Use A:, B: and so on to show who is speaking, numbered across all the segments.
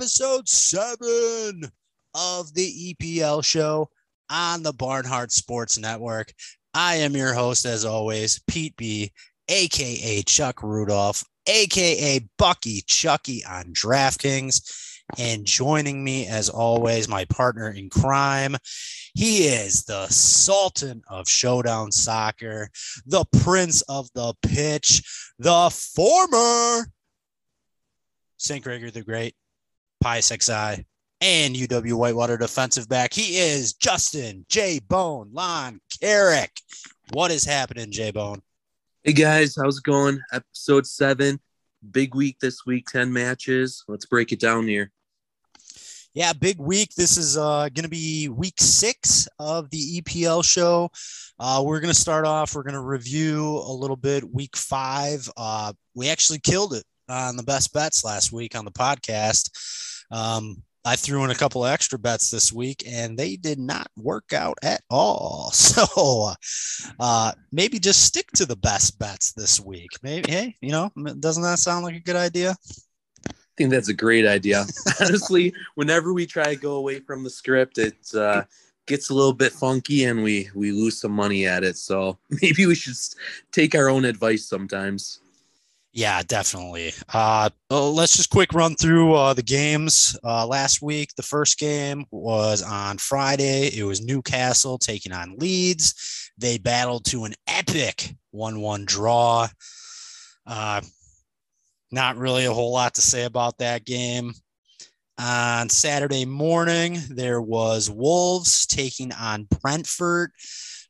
A: episode seven of the EPL show on the Barnhart Sports Network. I am your host, as always, Pete B, aka Chuck Rudolph, aka Bucky Chucky on DraftKings. And joining me, as always, my partner in crime. He is the Sultan of Showdown Soccer, the Prince of the Pitch, the former St. Gregory the Great, Pius XI, and UW Whitewater defensive back. He is Justin J. Bone Lon Carrick. What is happening, J. Bone?
B: Hey guys, how's it going? Episode seven. Big week this week, 10 matches. Let's break it down here.
A: Yeah, big week. This is uh, going to be week six of the EPL show. Uh, we're going to start off. We're going to review a little bit week five. Uh, we actually killed it on the best bets last week on the podcast. Um, I threw in a couple of extra bets this week and they did not work out at all. So uh, maybe just stick to the best bets this week. Maybe, hey, you know, doesn't that sound like a good idea?
B: I think that's a great idea. Honestly, whenever we try to go away from the script, it uh, gets a little bit funky and we we lose some money at it. So maybe we should take our own advice sometimes.
A: Yeah, definitely. Uh, well, let's just quick run through uh, the games uh, last week. The first game was on Friday. It was Newcastle taking on Leeds. They battled to an epic 1 1 draw. Uh, not really a whole lot to say about that game. On Saturday morning, there was Wolves taking on Brentford.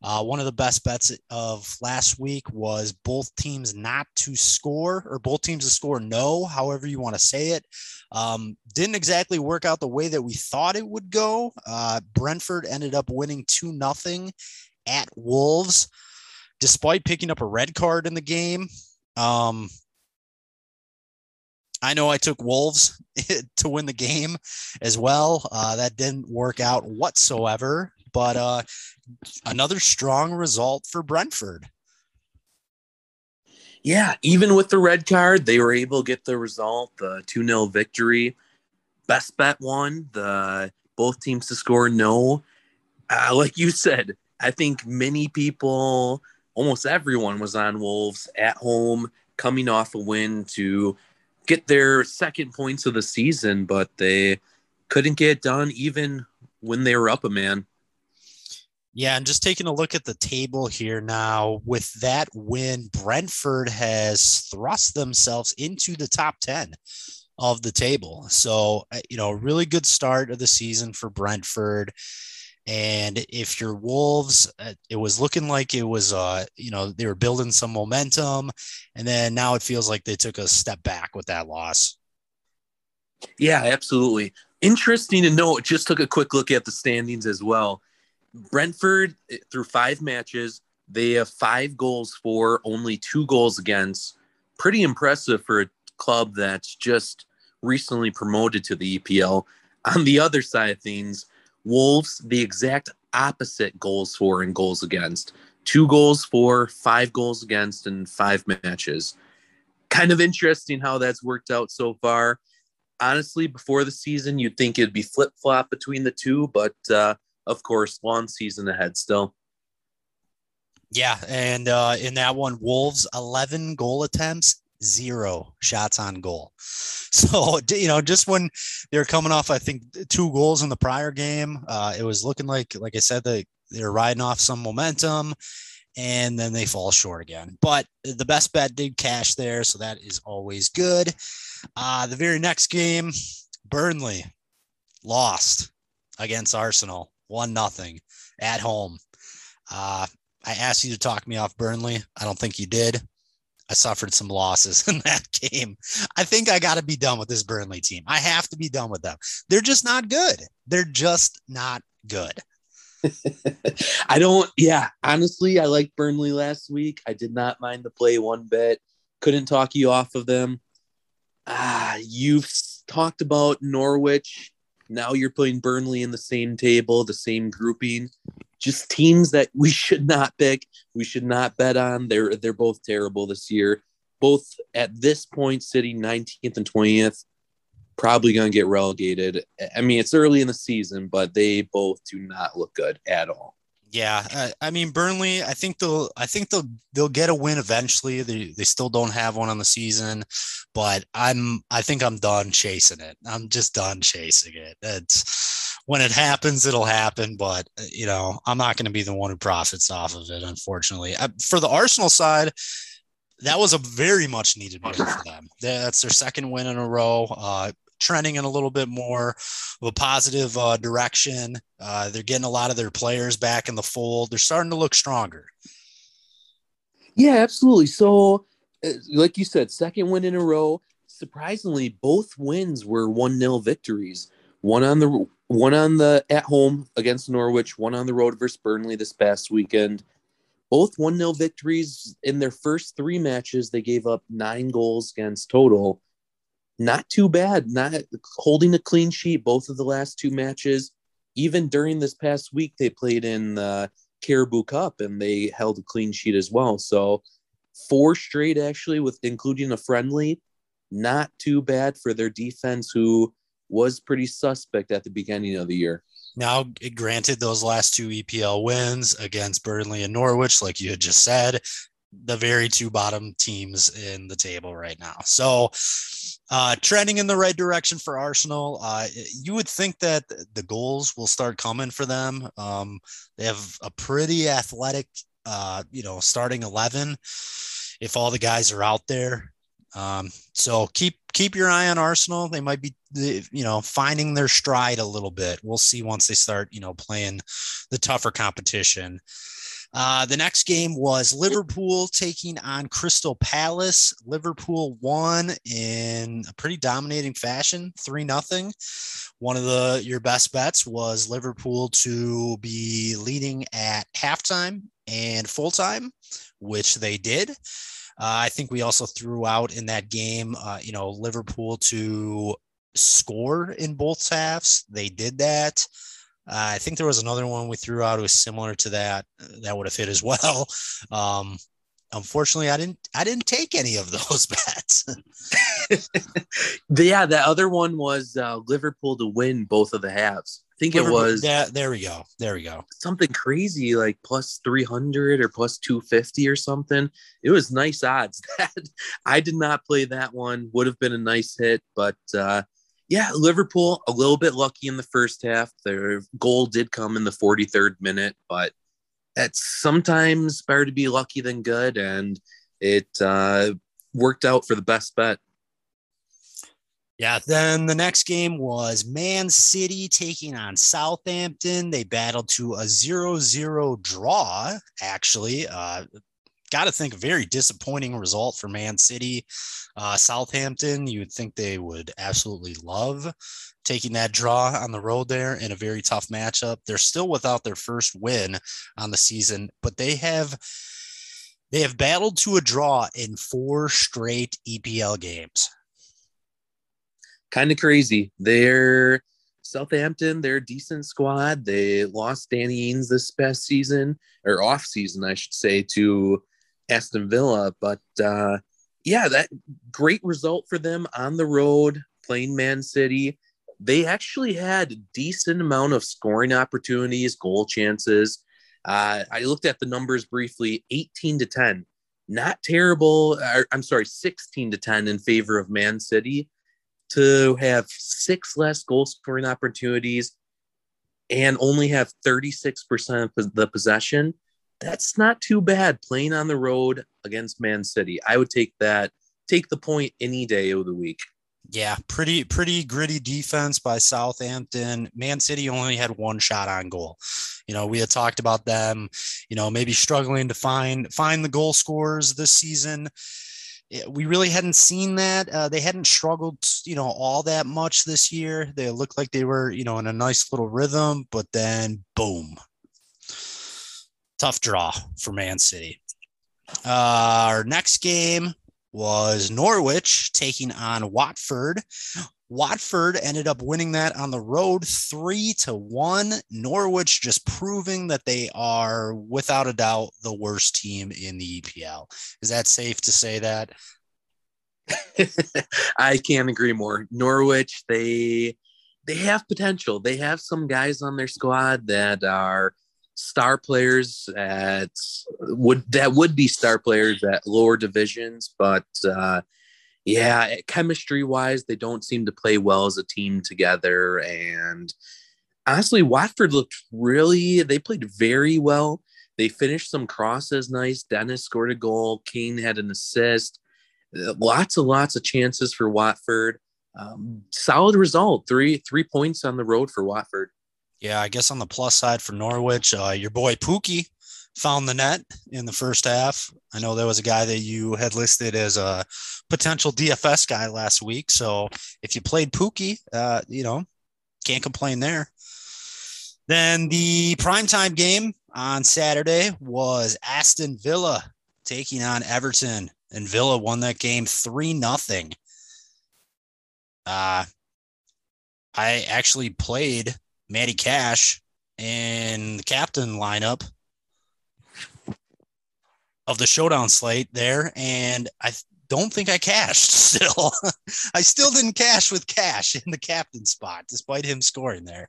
A: Uh, one of the best bets of last week was both teams not to score or both teams to score no, however you want to say it. Um, didn't exactly work out the way that we thought it would go. Uh, Brentford ended up winning 2 nothing at Wolves, despite picking up a red card in the game. Um, I know I took Wolves to win the game as well. Uh, that didn't work out whatsoever, but uh, another strong result for Brentford.
B: Yeah, even with the red card, they were able to get the result, the 2 0 victory. Best bet won, the both teams to score no. Uh, like you said, I think many people, almost everyone, was on Wolves at home, coming off a win to get their second points of the season, but they couldn't get it done even when they were up a man.
A: Yeah, and just taking a look at the table here now, with that win, Brentford has thrust themselves into the top 10 of the table. So, uh, you know, really good start of the season for Brentford. And if your Wolves, uh, it was looking like it was, uh, you know, they were building some momentum, and then now it feels like they took a step back with that loss.
B: Yeah, absolutely. Interesting to note. Just took a quick look at the standings as well. Brentford eh, through five matches, they have five goals for, only two goals against. Pretty impressive for a club that's just recently promoted to the EPL. On the other side of things, Wolves, the exact opposite goals for and goals against. Two goals for, five goals against, and five matches. Kind of interesting how that's worked out so far. Honestly, before the season, you'd think it'd be flip flop between the two, but uh, of course, long season ahead still.
A: Yeah, and uh, in that one, Wolves 11 goal attempts, zero shots on goal. So, you know, just when they're coming off, I think two goals in the prior game, uh, it was looking like, like I said, they, they're riding off some momentum and then they fall short again. But the best bet did cash there. So that is always good. Uh, the very next game, Burnley lost against Arsenal, one nothing at home. Uh, I asked you to talk me off Burnley. I don't think you did. I suffered some losses in that game. I think I got to be done with this Burnley team. I have to be done with them. They're just not good. They're just not good.
B: I don't, yeah, honestly, I liked Burnley last week. I did not mind the play one bit. Couldn't talk you off of them. Ah, you've talked about Norwich. Now you're putting Burnley in the same table, the same grouping just teams that we should not pick. We should not bet on. They're they're both terrible this year. both at this point sitting 19th and 20th, probably going to get relegated. I mean, it's early in the season, but they both do not look good at all.
A: Yeah, uh, I mean Burnley. I think they'll. I think they'll. They'll get a win eventually. They they still don't have one on the season, but I'm. I think I'm done chasing it. I'm just done chasing it. It's when it happens, it'll happen. But uh, you know, I'm not going to be the one who profits off of it. Unfortunately, I, for the Arsenal side, that was a very much needed win for them. That's their second win in a row. Uh, trending in a little bit more of a positive uh, direction. Uh, they're getting a lot of their players back in the fold. They're starting to look stronger.
B: Yeah, absolutely. So, uh, like you said, second win in a row. Surprisingly, both wins were one 0 victories. One on the one on the at home against Norwich, one on the road versus Burnley this past weekend. Both one 0 victories in their first three matches. They gave up nine goals against total not too bad. Not holding a clean sheet both of the last two matches. Even during this past week, they played in the Carabao Cup and they held a clean sheet as well. So four straight actually, with including a friendly. Not too bad for their defense, who was pretty suspect at the beginning of the year.
A: Now, granted, those last two EPL wins against Burnley and Norwich, like you had just said, the very two bottom teams in the table right now. So, uh, trending in the right direction for Arsenal. Uh, you would think that the goals will start coming for them. Um, they have a pretty athletic, uh, you know, starting 11 if all the guys are out there. Um, so keep keep your eye on Arsenal. They might be, you know, finding their stride a little bit. We'll see once they start, you know, playing the tougher competition. Uh, the next game was Liverpool taking on Crystal Palace. Liverpool won in a pretty dominating fashion, three nothing. One of the your best bets was Liverpool to be leading at halftime and full time, which they did. Uh, I think we also threw out in that game, uh, you know, Liverpool to score in both halves. They did that. Uh, I think there was another one we threw out. It was similar to that. That would have fit as well. Um, unfortunately, I didn't. I didn't take any of those bets.
B: yeah, the other one was uh, Liverpool to win both of the halves. I think Liverpool, it was.
A: Yeah, there we go. There we go.
B: Something crazy like plus three hundred or plus two fifty or something. It was nice odds. That I did not play that one. Would have been a nice hit, but. uh yeah, Liverpool a little bit lucky in the first half. Their goal did come in the 43rd minute, but it's sometimes better to be lucky than good, and it uh, worked out for the best bet.
A: Yeah, then the next game was Man City taking on Southampton. They battled to a 0 0 draw, actually. Uh, got to think very disappointing result for Man City. Uh, Southampton, you would think they would absolutely love taking that draw on the road there in a very tough matchup. They're still without their first win on the season, but they have they have battled to a draw in four straight EPL games.
B: Kind of crazy. They're Southampton, they're a decent squad. They lost Danny Ings this past season, or off season, I should say, to Aston Villa. But uh, yeah, that great result for them on the road playing Man City. They actually had a decent amount of scoring opportunities, goal chances. Uh, I looked at the numbers briefly 18 to 10. Not terrible. Or, I'm sorry, 16 to 10 in favor of Man City to have six less goal scoring opportunities and only have 36% of the possession that's not too bad playing on the road against Man City. I would take that, take the point any day of the week.
A: Yeah, pretty pretty gritty defense by Southampton. Man City only had one shot on goal. You know, we had talked about them, you know, maybe struggling to find find the goal scorers this season. We really hadn't seen that. Uh, they hadn't struggled, you know, all that much this year. They looked like they were, you know, in a nice little rhythm, but then boom, tough draw for Man City. Uh, our next game was Norwich taking on Watford. Watford ended up winning that on the road three to one. Norwich just proving that they are without a doubt the worst team in the EPL. Is that safe to say that?
B: I can't agree more. Norwich, they they have potential. They have some guys on their squad that are star players at would that would be star players at lower divisions, but uh, yeah, chemistry wise, they don't seem to play well as a team together. And honestly, Watford looked really, they played very well. They finished some crosses nice. Dennis scored a goal. Kane had an assist. Lots and lots of chances for Watford. Um, solid result. Three three points on the road for Watford.
A: Yeah, I guess on the plus side for Norwich, uh, your boy Pukki found the net in the first half. I know there was a guy that you had listed as a potential DFS guy last week. So if you played Pukki, uh, you know, can't complain there. Then the primetime game on Saturday was Aston Villa taking on Everton, and Villa won that game 3 nothing. Uh, I actually played Matty Cash in the captain lineup of the showdown slate there, and I don't think I cashed still. I still didn't cash with cash in the captain spot, despite him scoring there.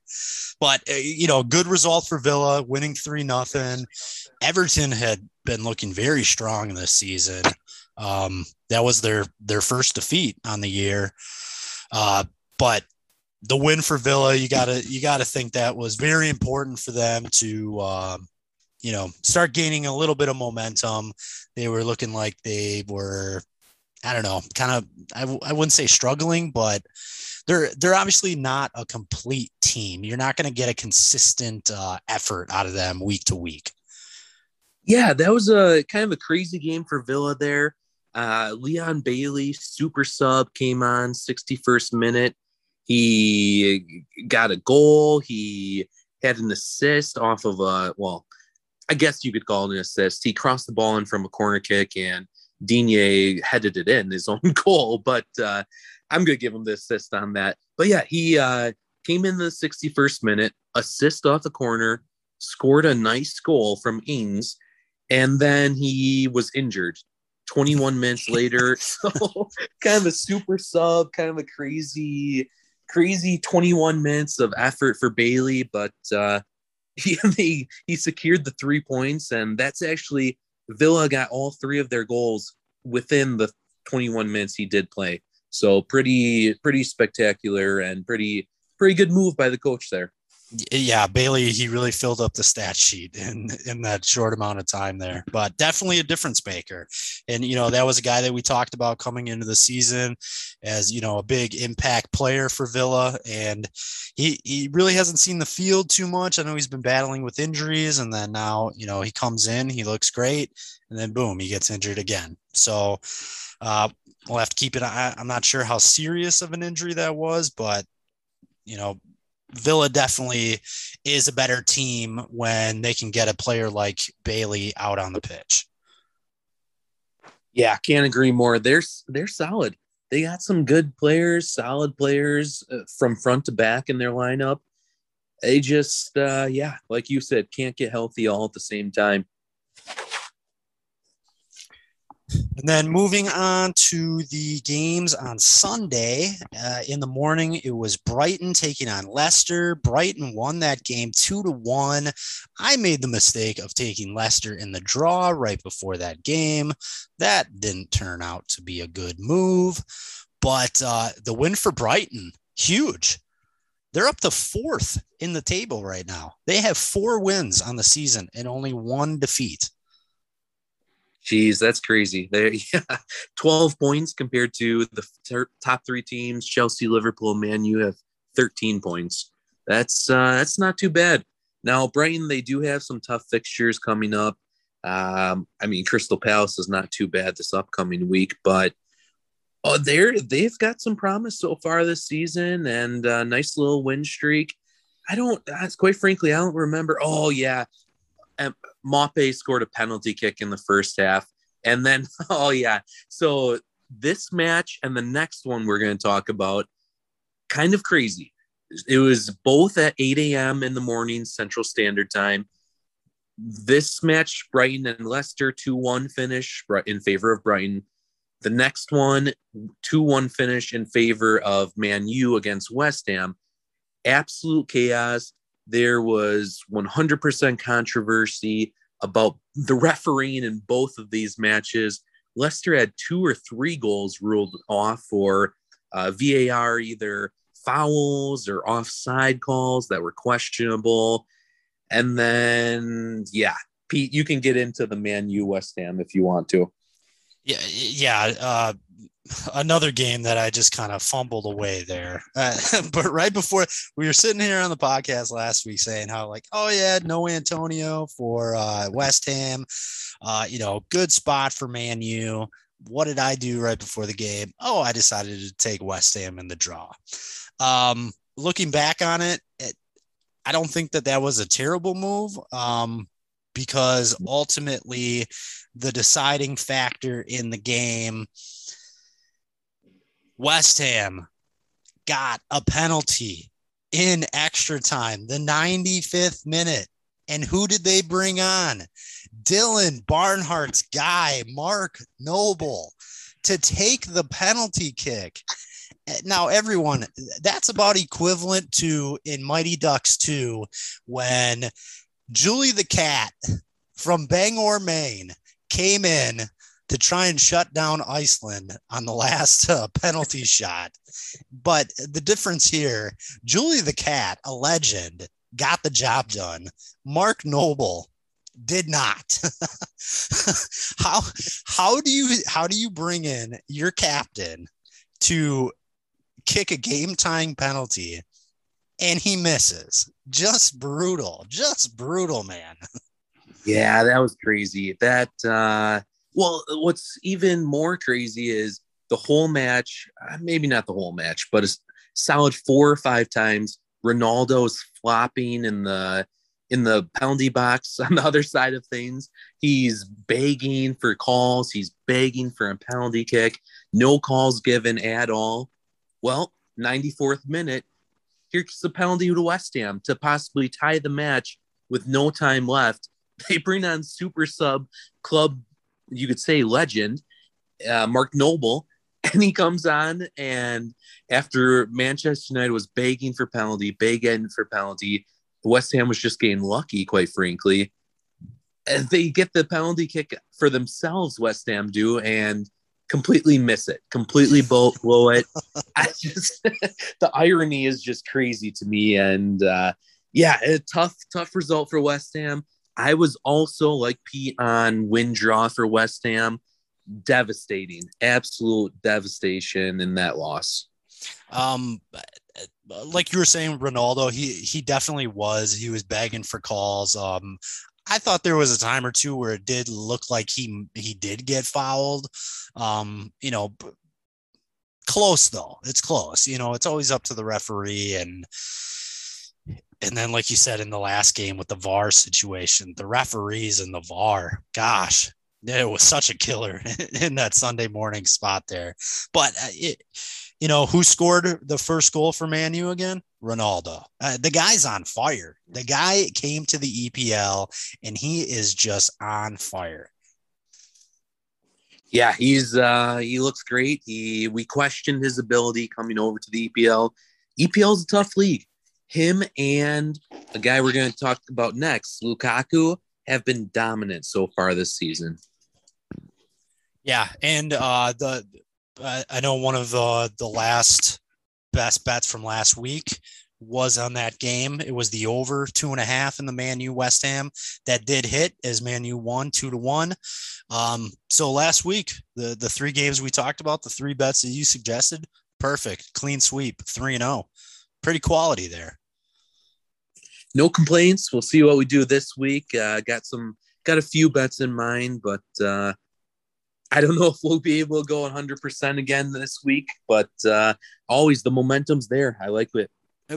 A: But uh, you know, good result for Villa, winning three nothing. Everton had been looking very strong this season. Um, that was their their first defeat on the year. Uh, but the win for Villa, you gotta you gotta think that was very important for them to um, you know start gaining a little bit of momentum. They were looking like they were, I don't know, kind of I w- I wouldn't say struggling, but they're they're obviously not a complete team. You're not going to get a consistent uh, effort out of them week to week.
B: Yeah, that was a kind of a crazy game for Villa there. Uh, Leon Bailey, super sub, came on 61st minute. He got a goal. He had an assist off of a, well, I guess you could call it an assist. He crossed the ball in from a corner kick and Digne headed it in his own goal. But uh, I'm going to give him the assist on that. But yeah, he uh, came in the 61st minute, assist off the corner, scored a nice goal from Ings, and then he was injured 21 minutes later. So kind of a super sub, kind of a crazy, crazy 21 minutes of effort for Bailey, but uh, he, he he secured the three points, and that's actually Villa got all three of their goals within the 21 minutes he did play. So pretty pretty spectacular and pretty pretty good move by the coach there
A: yeah, Bailey, he really filled up the stat sheet in in that short amount of time there. But definitely a difference maker. And you know, that was a guy that we talked about coming into the season as, you know, a big impact player for Villa and he he really hasn't seen the field too much. I know he's been battling with injuries and then now, you know, he comes in, he looks great, and then boom, he gets injured again. So, uh we'll have to keep an eye. I'm not sure how serious of an injury that was, but you know, Villa definitely is a better team when they can get a player like Bailey out on the pitch.
B: Yeah, can't agree more. They're they're solid. They got some good players, solid players uh, from front to back in their lineup. They just, uh, yeah, like you said, can't get healthy all at the same time.
A: And then moving on to the games on Sunday uh, in the morning, it was Brighton taking on Leicester. Brighton won that game two to one. I made the mistake of taking Leicester in the draw right before that game. That didn't turn out to be a good move, but uh, the win for Brighton, huge. They're up to fourth in the table right now. They have four wins on the season and only one defeat.
B: Jeez, that's crazy. There, yeah, twelve points compared to the ter- top three teams: Chelsea, Liverpool, Man U have thirteen points. That's uh, that's not too bad. Now, Brighton, they do have some tough fixtures coming up. Um, I mean, Crystal Palace is not too bad this upcoming week, but oh, they're they've got some promise so far this season and a nice little win streak. I don't, quite frankly, I don't remember. Oh yeah, Maupay scored a penalty kick in the first half. And then, oh, yeah. So this match and the next one we're going to talk about, kind of crazy. It was both at 8 a.m. in the morning, Central Standard Time. This match, Brighton and Leicester 2 1 finish in favor of Brighton. The next one, 2 1 finish in favor of Man U against West Ham. Absolute chaos. There was 100% controversy about the refereeing in both of these matches. Leicester had two or three goals ruled off for uh, VAR, either fouls or offside calls that were questionable. And then, yeah, Pete, you can get into the Man U West Ham if you want to.
A: Yeah, yeah. Uh, another game that I just kind of fumbled away there. Uh, but right before we were sitting here on the podcast last week saying how like, oh yeah, no Antonio for uh, West Ham. Uh, you know, good spot for Man U. What did I do right before the game? Oh, I decided to take West Ham in the draw. Um, looking back on it, it, I don't think that that was a terrible move. Um, because ultimately the deciding factor in the game West Ham got a penalty in extra time, the 95th minute. And who did they bring on? Dylan Barnhart's guy, Mark Noble, to take the penalty kick. Now, everyone, that's about equivalent to in Mighty Ducks 2 when Julie the cat from Bangor, Maine came in to try and shut down Iceland on the last uh, penalty shot. But the difference here, Julie the Cat, a legend, got the job done. Mark Noble did not. how how do you how do you bring in your captain to kick a game tying penalty and he misses? Just brutal, just brutal, man.
B: Yeah, that was crazy. That uh well, what's even more crazy is the whole match, uh, maybe not the whole match, but a solid four or five times Ronaldo's flopping in the in the penalty box on the other side of things. He's begging for calls, he's begging for a penalty kick, no calls given at all. Well, 94th minute, here's the penalty to West Ham to possibly tie the match with no time left. They bring on super sub club you could say legend, uh, Mark Noble, and he comes on and after Manchester United was begging for penalty, begging for penalty, West Ham was just getting lucky, quite frankly. And they get the penalty kick for themselves, West Ham do, and completely miss it, completely blow, blow it. I just the irony is just crazy to me. And uh, yeah, a tough, tough result for West Ham. I was also like Pete on win draw for West Ham. Devastating, absolute devastation in that loss.
A: Um, like you were saying, Ronaldo, he he definitely was. He was begging for calls. Um, I thought there was a time or two where it did look like he he did get fouled. Um, you know, close though. It's close. You know, it's always up to the referee and and then like you said in the last game with the VAR situation, the referees and the VAR, gosh, it was such a killer in that Sunday morning spot there. But uh, it, you know, who scored the first goal for Manu again? Ronaldo. Uh, the guy's on fire. The guy came to the EPL and he is just on fire.
B: Yeah, he's uh he looks great. He we questioned his ability coming over to the EPL. EPL is a tough league him and the guy we're going to talk about next, Lukaku, have been dominant so far this season.
A: Yeah, and uh, the uh, I know one of the the last best bets from last week was on that game. It was the over two and a half in the Man U West Ham that did hit as Man U won two to one. Um, so last week, the the three games we talked about, the three bets that you suggested, perfect, clean sweep, three and zero, pretty quality there
B: no complaints. We'll see what we do this week. Uh, got some, got a few bets in mind, but uh, I don't know if we'll be able to go 100% again this week. But uh, always the momentum's there. I like it.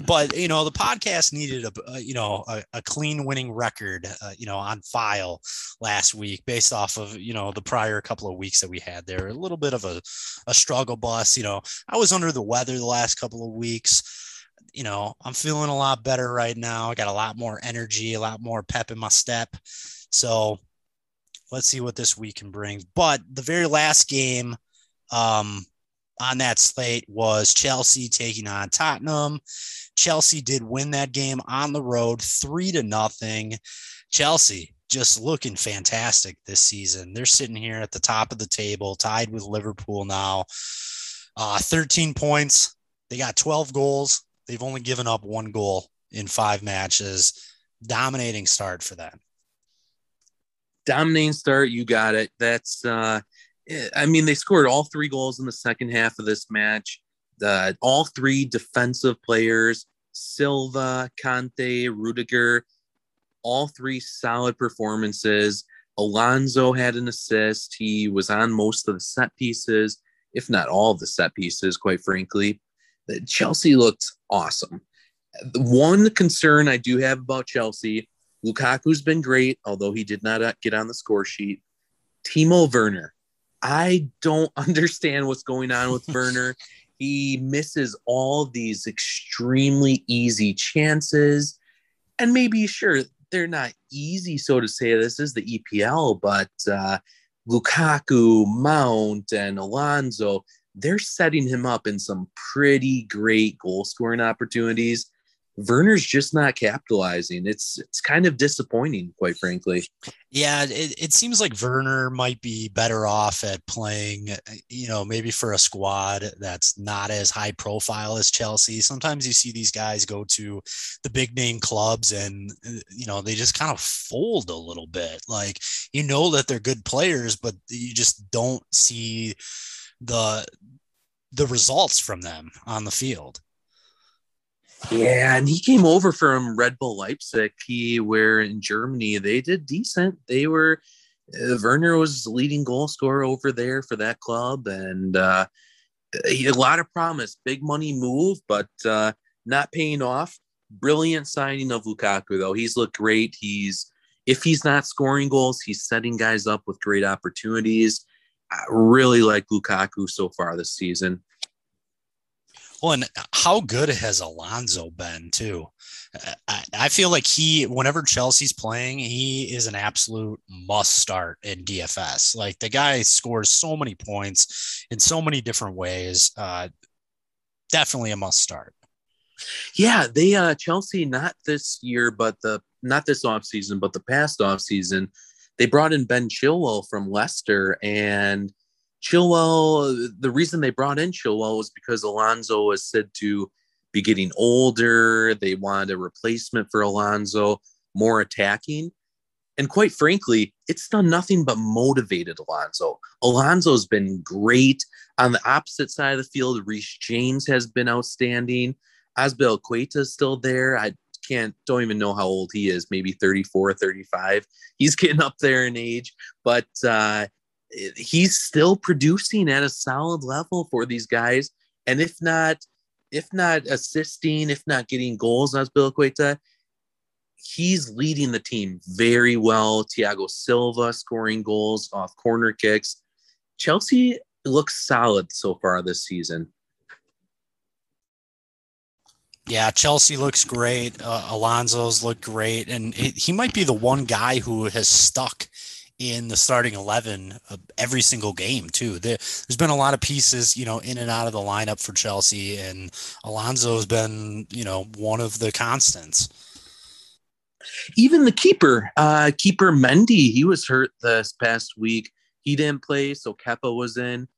A: But you know the podcast needed a, a you know a, a, clean winning record uh, you know on file last week based off of you know the prior couple of weeks that we had there a little bit of a, a struggle bus you know I was under the weather the last couple of weeks you know, I'm feeling a lot better right now. I got a lot more energy, a lot more pep in my step. So let's see what this week can bring. But the very last game um, on that slate was Chelsea taking on Tottenham. Chelsea did win that game on the road, three to nothing. Chelsea just looking fantastic this season. They're sitting here at the top of the table, tied with Liverpool now. Uh, 13 points. They got 12 goals. They've only given up one goal in five matches. Dominating start for them.
B: Dominating start. You got it. That's, uh, I mean, they scored all three goals in the second half of this match. The all three defensive players, Silva, Kante, Rudiger, all three solid performances. Alonso had an assist. He was on most of the set pieces, if not all of the set pieces, quite frankly. Chelsea looked awesome. The one concern I do have about Chelsea, Lukaku's been great, although he did not uh, get on the score sheet. Timo Werner, I don't understand what's going on with Werner. He misses all these extremely easy chances. And maybe, sure, they're not easy, so to say. This is the EPL, but uh, Lukaku, Mount, and Alonso, they're setting him up in some pretty great goal scoring opportunities. Werner's just not capitalizing. It's it's kind of disappointing, quite frankly.
A: Yeah, it, it seems like Werner might be better off at playing, you know, maybe for a squad that's not as high profile as Chelsea. Sometimes you see these guys go to the big name clubs and you know they just kind of fold a little bit. Like you know that they're good players, but you just don't see the the results from them on the field.
B: Yeah, and he came over from Red Bull Leipzig. He where in Germany they did decent. They were uh, Werner was leading goal scorer over there for that club, and uh, a lot of promise. Big money move, but uh, not paying off. Brilliant signing of Lukaku though. He's looked great. He's if he's not scoring goals, he's setting guys up with great opportunities. I really like Lukaku so far this season.
A: Well, and how good has Alonso been too? I, I feel like he, whenever Chelsea's playing, he is an absolute must start in DFS. Like the guy scores so many points in so many different ways. Uh, definitely a must start.
B: Yeah, they uh Chelsea not this year, but the not this off season, but the past off season, they brought in Ben Chilwell from Leicester and Chilwell, the reason they brought in Chilwell was because Alonso was said to be getting older. They wanted a replacement for Alonso, more attacking. And quite frankly, it's done nothing but motivated Alonso. Alonso's been great. On the opposite side of the field, Reece James has been outstanding. Azpilicueta is still there. I can't, don't even know how old he is, maybe 34, 35. He's getting up there in age. But uh, he's still producing at a solid level for these guys. And if not, if not assisting, if not getting goals, Azpilicueta, he's leading the team very well. Thiago Silva scoring goals off corner kicks. Chelsea looks solid so far this season.
A: Yeah, Chelsea looks great. Uh, Alonso's look great, and it, he might be the one guy who has stuck in the starting 11 every single game too. There, has been a lot of pieces, you know, in and out of the lineup for Chelsea, and Alonso has been, you know, one of the constants.
B: Even the keeper, uh, keeper Mendy, he was hurt this past week. He didn't play, so Kepa was in.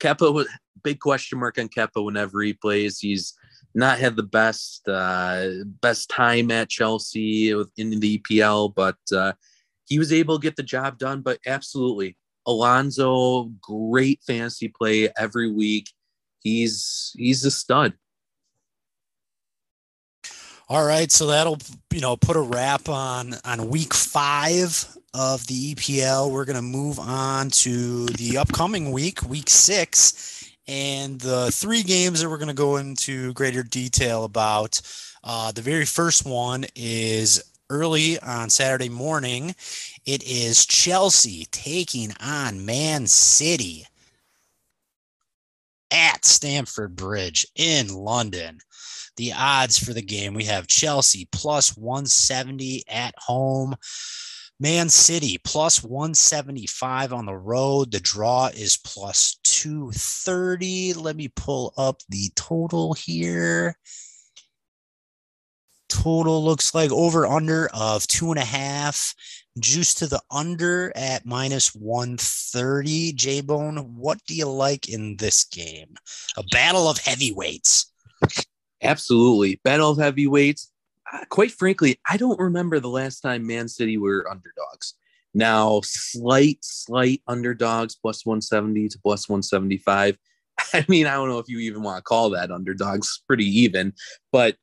B: Kepa was big question mark on Kepa whenever he plays. He's not had the best uh, best time at Chelsea in the EPL, but uh, he was able to get the job done. But absolutely, Alonso, great fantasy play every week. He's he's a stud.
A: All right, so that'll you know put a wrap on on week five of the EPL. We're gonna move on to the upcoming week, week six, and the three games that we're gonna go into greater detail about. Uh, the very first one is early on Saturday morning. It is Chelsea taking on Man City at Stamford Bridge in London. The odds for the game we have Chelsea plus 170 at home. Man City plus 175 on the road. The draw is plus 230. Let me pull up the total here. Total looks like over under of two and a half. Juice to the under at minus 130. J Bone, what do you like in this game? A battle of heavyweights.
B: Absolutely. Battle of heavyweights. Quite frankly, I don't remember the last time Man City were underdogs. Now, slight, slight underdogs, plus 170 to plus 175. I mean, I don't know if you even want to call that underdogs, pretty even, but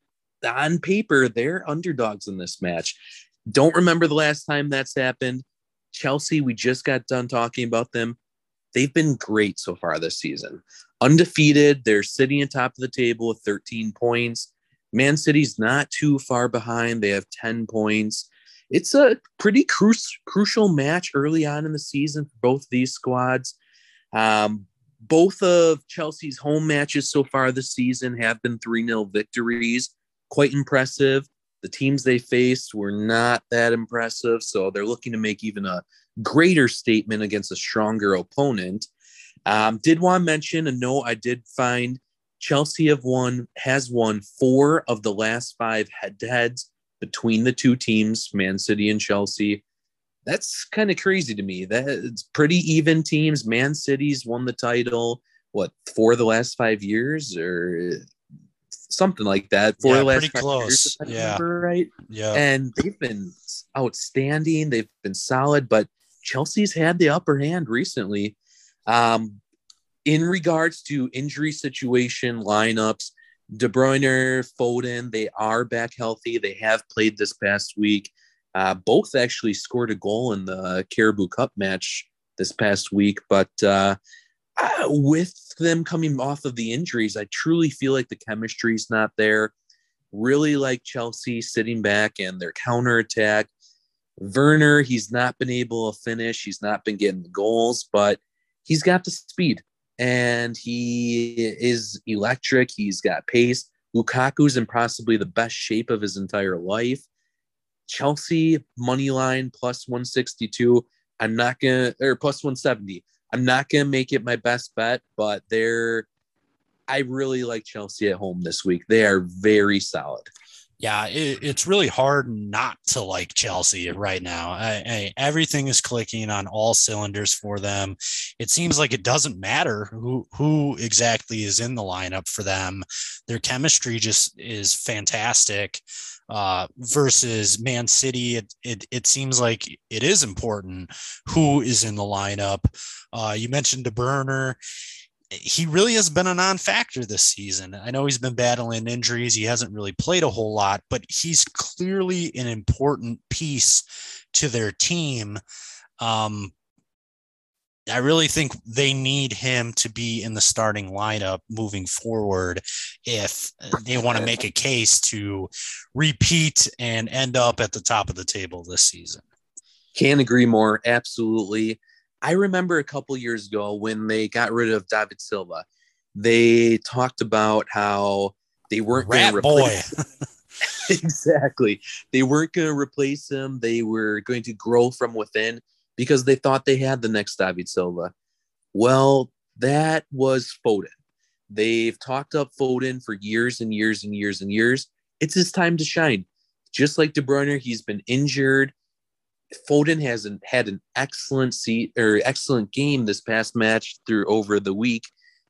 B: on paper, they're underdogs in this match. Don't remember the last time that's happened. Chelsea, we just got done talking about them. They've been great so far this season. Undefeated, they're sitting atop of the table with 13 points. Man City's not too far behind. They have 10 points. It's a pretty cru- crucial match early on in the season for both these squads. Um, both of Chelsea's home matches so far this season have been 3 0 victories quite impressive. The teams they faced were not that impressive, so they're looking to make even a greater statement against a stronger opponent. Um, did want to mention a note I did find Chelsea have won has won four of the last five head-to-heads between the two teams, Man City and Chelsea. That's kind of crazy to me. That it's pretty even teams. Man City's won the title what for the last five years, or something like that for
A: yeah,
B: the last
A: pretty close.
B: Years,
A: yeah,
B: remember, right.
A: Yeah,
B: and they've been outstanding. They've been solid, but Chelsea's had the upper hand recently. Um, in regards to injury situation lineups, De Bruyne, Foden, they are back healthy. They have played this past week. Uh, both actually scored a goal in the Carabao Cup match this past week, but uh, uh, with them coming off of the injuries, I truly feel like the chemistry is not there. Really like Chelsea sitting back and their counterattack. Werner, he's not been able to finish. He's not been getting the goals, but he's got the speed and he is electric. He's got pace. Lukaku's in possibly the best shape of his entire life. Chelsea money line plus 162. I'm not gonna or plus 170. I'm not to make it my best bet, but they're. I really like Chelsea at home this week. They are very solid.
A: Yeah, it, it's really hard not to like Chelsea right now. I, I, everything is clicking on all cylinders for them. It seems like it doesn't matter who who exactly is in the lineup for them. Their chemistry just is fantastic uh, versus Man City, it, it, it seems like it is important who is in the lineup. Uh, you mentioned De Bruyne. He really has been a non-factor this season. I know he's been battling injuries. He hasn't really played a whole lot, but he's clearly an important piece to their team. Um, I really think they need him to be in the starting lineup moving forward if they want to make a case to repeat and end up at the top of the table this season.
B: Can't agree more. Absolutely. I remember a couple years ago when they got rid of David Silva, they talked about how they weren't
A: going to replace boy.
B: exactly. They weren't going to replace him. They were going to grow from within because they thought they had the next David Silva. Well, that was Foden. They've talked up Foden for years and years and years and years. It's his time to shine. Just like De Bruyne, he's been injured. Foden hasn't had an excellent seat or excellent game this past match through over the week.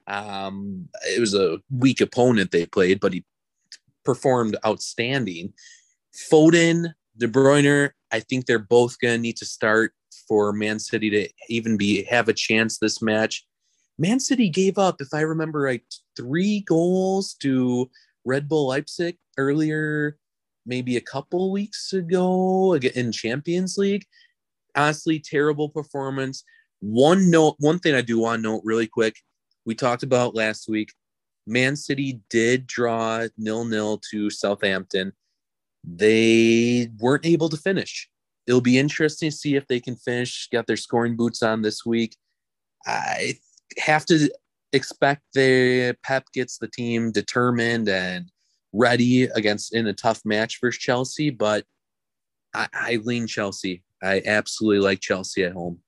B: Um, it was a weak opponent they played, but he performed outstanding. Foden, De Bruyne, I think they're both going to need to start for Man City to even be have a chance this match. Man City gave up, if I remember right, three goals to Red Bull Leipzig earlier, maybe a couple weeks ago in Champions League. Honestly, terrible performance. One note, one thing I do want to note really quick. We talked about last week. Man City did draw nil nil to Southampton. They weren't able to finish it'll be interesting to see if they can finish, Got their scoring boots on this week. I have to expect the Pep gets the team determined and ready against in a tough match versus Chelsea, but I, I lean Chelsea I absolutely like Chelsea at home.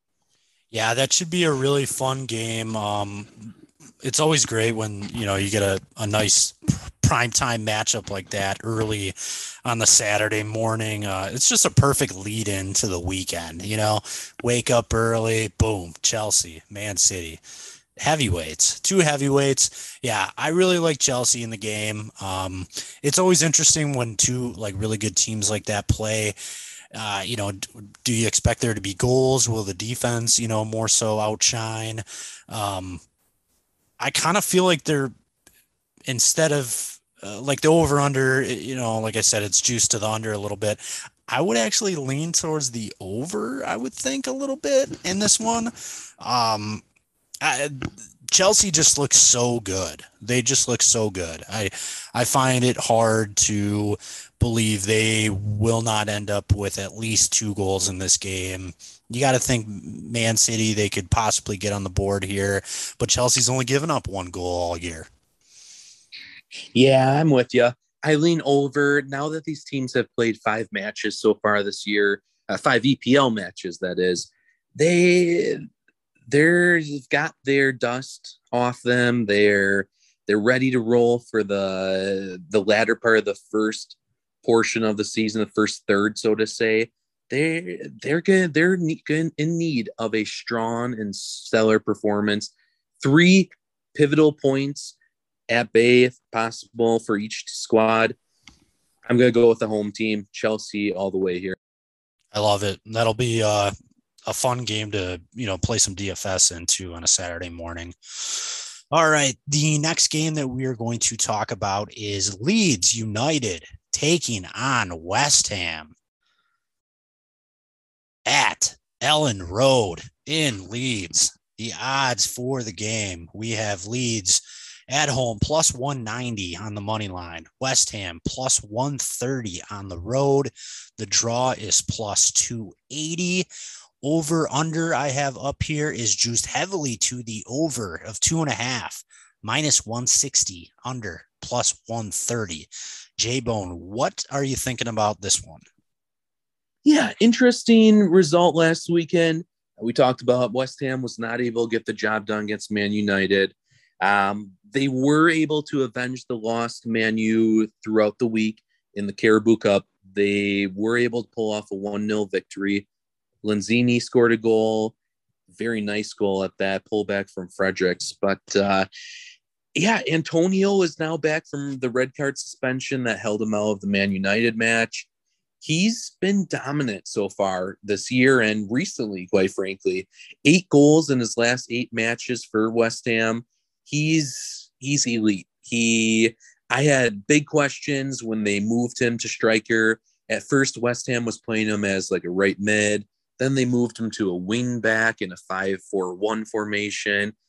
A: Yeah, that should be a really fun game. Um, it's always great when you know you get a, a nice prime time matchup like that early on the Saturday morning. Uh, it's just a perfect lead in to the weekend. You know, wake up early, boom, Chelsea, Man City, heavyweights, two heavyweights. Yeah, I really like Chelsea in the game. Um, it's always interesting when two like really good teams like that play. Uh, you know, do you expect there to be goals? Will the defense, you know, more so outshine? Um, I kind of feel like they're instead of uh, like the over under, you know, like I said, it's juiced to the under a little bit. I would actually lean towards the over. I would think a little bit in this one. Um, I, Chelsea just looks so good. They just look so good. I I find it hard to believe they will not end up with at least two goals in this game. You got to think Man City they could possibly get on the board here, but Chelsea's only given up one goal all year.
B: Yeah, I'm with you. I lean over now that these teams have played five matches so far this year, uh, five EPL matches, that is. They they've got their dust off them. They're they're ready to roll for the the latter part of the first portion of the season, the first third, so to say. They they're good. They're in need of a strong and stellar performance. Three pivotal points at bay, if possible, for each squad. I'm to go with the home team, Chelsea, all the way here.
A: I love it. That'll be uh, a fun game to you know play some DFS into on a Saturday morning. All right, the next game that we are going to talk about is Leeds United taking on West Ham at Elland Road in Leeds. The odds for the game we have Leeds at home plus 190 on the money line, West Ham plus 130 on the road. The draw is plus 280. Over under I have up here is juiced heavily to the over of two and a half, minus 160, under plus 130. J Bone, what are you thinking about this one?
B: Yeah, interesting result last weekend. We talked about West Ham was not able to get the job done against Man United. Um, they were able to avenge the loss to Man U throughout the week in the Carabao Cup. They were able to pull off a 1 0 victory Lanzini scored a goal, very nice goal at that pullback from Fredericks. But uh, yeah, Antonio is now back from the red card suspension that held him out of the Man United match. He's been dominant so far this year and recently, quite frankly. Eight goals in his last eight matches for West Ham. He's he's elite. He I had big questions when they moved him to striker. At first, West Ham was playing him as like a right mid. Then they moved him to a wing back in a 5 4 1 formation.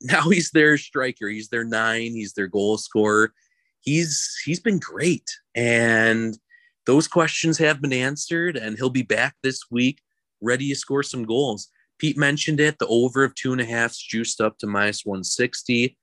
B: Now he's their striker. He's their nine. He's their goal scorer. He's he's been great. And those questions have been answered, and he'll be back this week ready to score some goals. Pete mentioned it. The over of two and a half juiced up to minus 160.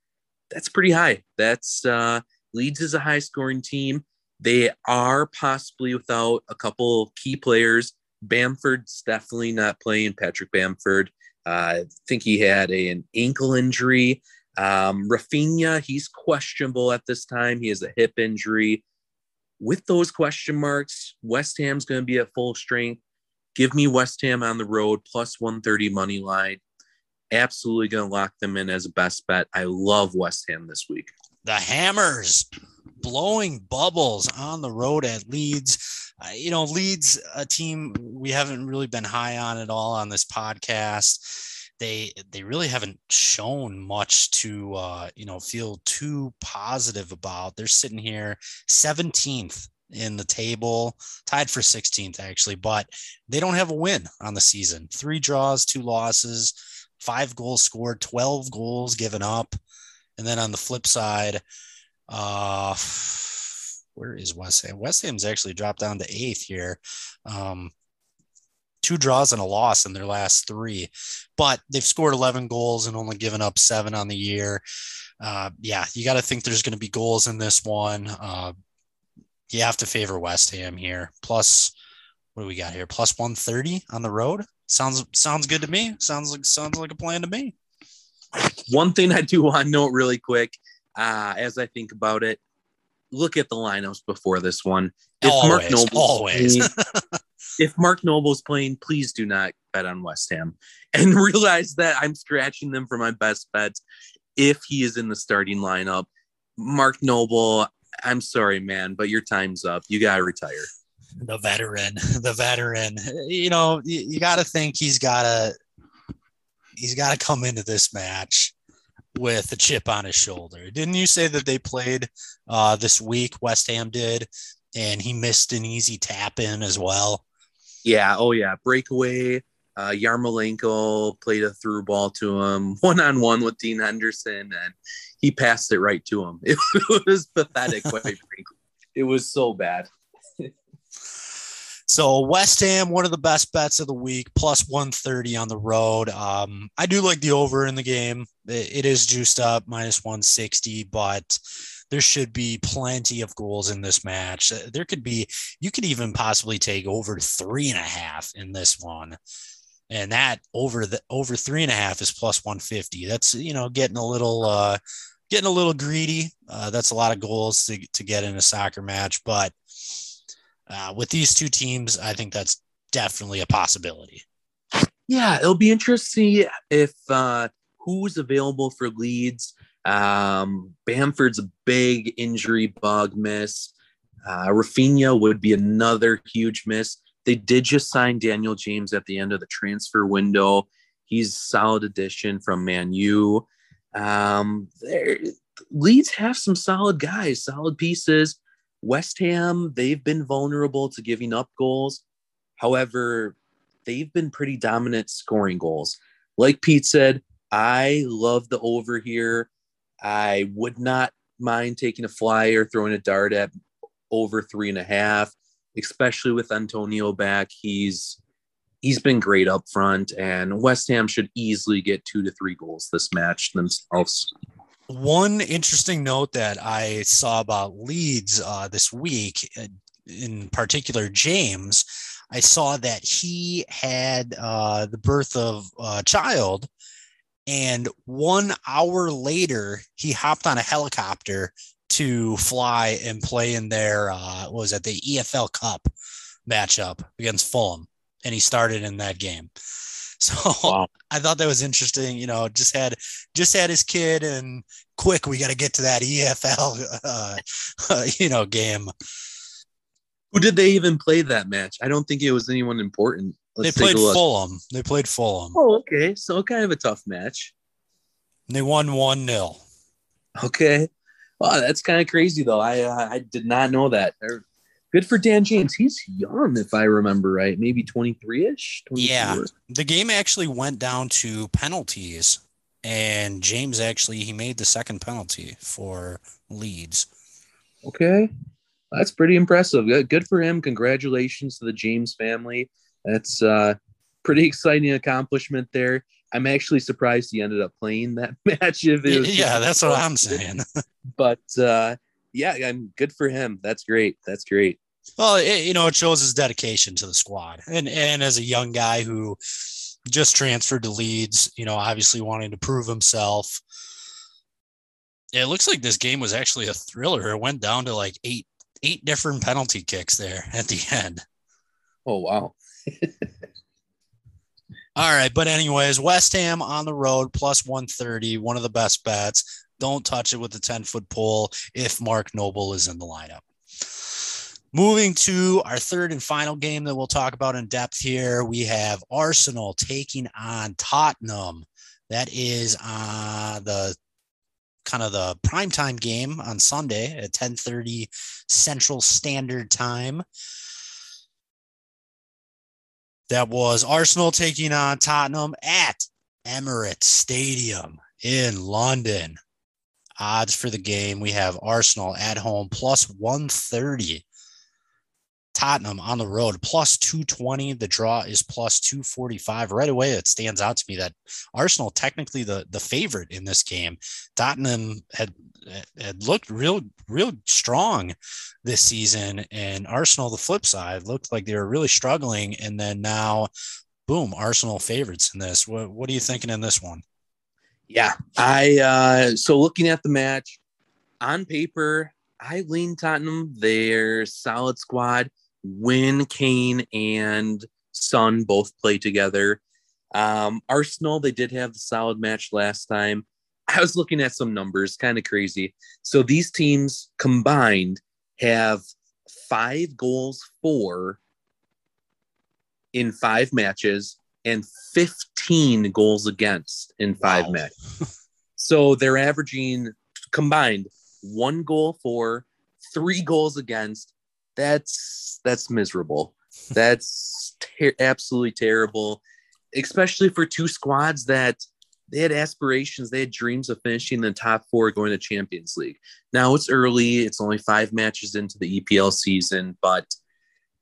B: That's pretty high. That's uh, Leeds is a high scoring team. They are possibly without a couple key players Bamford's definitely not playing. Patrick Bamford, uh, I think he had a, an ankle injury. Um, Raphinha, he's questionable at this time. He has a hip injury. With those question marks, West Ham's going to be at full strength. Give me West Ham on the road plus 130 money line. Absolutely going to lock them in as a best bet. I love West Ham this week.
A: The Hammers blowing bubbles on the road at Leeds. Uh, you know, Leeds, a team we haven't really been high on at all on this podcast. They they really haven't shown much to uh, you know feel too positive about. They're sitting here 17th in the table, tied for 16th actually, but they don't have a win on the season. Three draws, two losses, five goals scored, 12 goals given up. And then on the flip side, uh, where is West Ham? West Ham's actually dropped down to eighth here. Um, two draws and a loss in their last three, but they've scored 11 goals and only given up seven on the year. Uh, yeah, you got to think there's going to be goals in this one. Uh, you have to favor West Ham here. Plus what do we got here? Plus 130 on the road. Sounds sounds good to me. Sounds like sounds like a plan to me.
B: One thing I do want to note really quick, uh, as I think about it, look at the lineups before this one.
A: If always, Mark Noble always.
B: Playing, if Mark Noble's playing, please do not bet on West Ham and realize that I'm scratching them for my best bets if he is in the starting lineup. Mark Noble, I'm sorry, man, but your time's up. You gotta retire.
A: The veteran, the veteran. You know, you, you got to think he's got to he's got to come into this match with a chip on his shoulder. Didn't you say that they played uh, this week? West Ham did, and he missed an easy tap in as well.
B: Yeah. Oh yeah. Breakaway. Uh, Yarmolenko played a through ball to him one on one with Dean Henderson, and he passed it right to him. It, was pathetic, quite frankly. It was so bad.
A: So West Ham, one of the best bets of the week, plus 130 on the road. Um, I do like the over in the game. It, is juiced up, minus 160, but there should be plenty of goals in this match. Uh, there could be, you could even possibly take over three and a half in this one. And that over the over three and a half is plus 150. That's, you know, getting a little, uh, getting a little greedy. Uh, that's a lot of goals to, to get in a soccer match, but uh, with these two teams, I think that's definitely a possibility.
B: Yeah, it'll be interesting if uh, who's available for Leeds. Um, Bamford's a big injury bug miss. Uh, Raphinha would be another huge miss. They did just sign Daniel James at the end of the transfer window. He's solid addition from Man U. Um, Leeds have some solid guys, solid pieces. West Ham, they've been vulnerable to giving up goals. However, they've been pretty dominant scoring goals. Like Pete said, I love the over here. I would not mind taking a flyer, throwing a dart at over three and a half, especially with Antonio back. He's he's been great up front, and West Ham should easily get two to three goals this match themselves.
A: One interesting note that I saw about Leeds uh, this week, uh, in particular, James, I saw that he had uh, the birth of a child. And one hour later, he hopped on a helicopter to fly and play in their, uh, was at the EFL Cup matchup against Fulham. And he started in that game. So wow. I thought that was interesting. You know, just had just had his kid, and quick, we got to get to that EFL, uh, uh, you know, game.
B: Who did they even play that match? I don't think it was anyone important.
A: Let's they played Fulham. They played Fulham.
B: Oh, okay. So kind of a tough match.
A: They won one 0
B: Okay. Wow, that's kind of crazy though. I uh, I did not know that good for Dan James. He's young, if I remember right, maybe 23 ish.
A: Yeah. The game actually went down to penalties, and James actually he made the second penalty for Leeds.
B: Okay. That's pretty impressive. Good for him. Congratulations to the James family. That's uh pretty exciting accomplishment there. I'm actually surprised he ended up playing that match. If
A: it was yeah, that's what I'm saying.
B: but uh, yeah, I'm good for him. That's great. That's great.
A: Well, it, you know, it shows his dedication to the squad, and and as a young guy who just transferred to Leeds, you know, obviously wanting to prove himself. It looks like this game was actually a thriller. It went down to like eight eight different penalty kicks there at the end.
B: Oh wow.
A: All right, but anyways, West Ham on the road plus 130, one of the best bets. Don't touch it with the 10 foot pole if Mark Noble is in the lineup. Moving to our third and final game that we'll talk about in depth here, we have Arsenal taking on Tottenham. That is uh, the kind of the primetime game on Sunday at 10:30 Central Standard Time. That was Arsenal taking on Tottenham at Emirates Stadium in London. Odds for the game we have Arsenal at home plus 130 Tottenham on the road plus 220. The draw is plus 245. Right away, it stands out to me that Arsenal technically the the favorite in this game. Tottenham had had looked real real strong this season, and Arsenal the flip side looked like they were really struggling. And then now, boom, Arsenal favorites in this. What what are you thinking in this one?
B: Yeah, I uh so looking at the match on paper, I lean Tottenham. They're solid squad. When Kane and Son both play together. Um, Arsenal, they did have the solid match last time. I was looking at some numbers, kind of crazy. So these teams combined have five goals for in five matches and 15 goals against in five wow. matches. So they're averaging combined one goal for, three goals against. That's that's miserable. That's ter- absolutely terrible, especially for two squads that they had aspirations, they had dreams of finishing in the top four going to Champions League. Now it's early, it's only five matches into the EPL season, but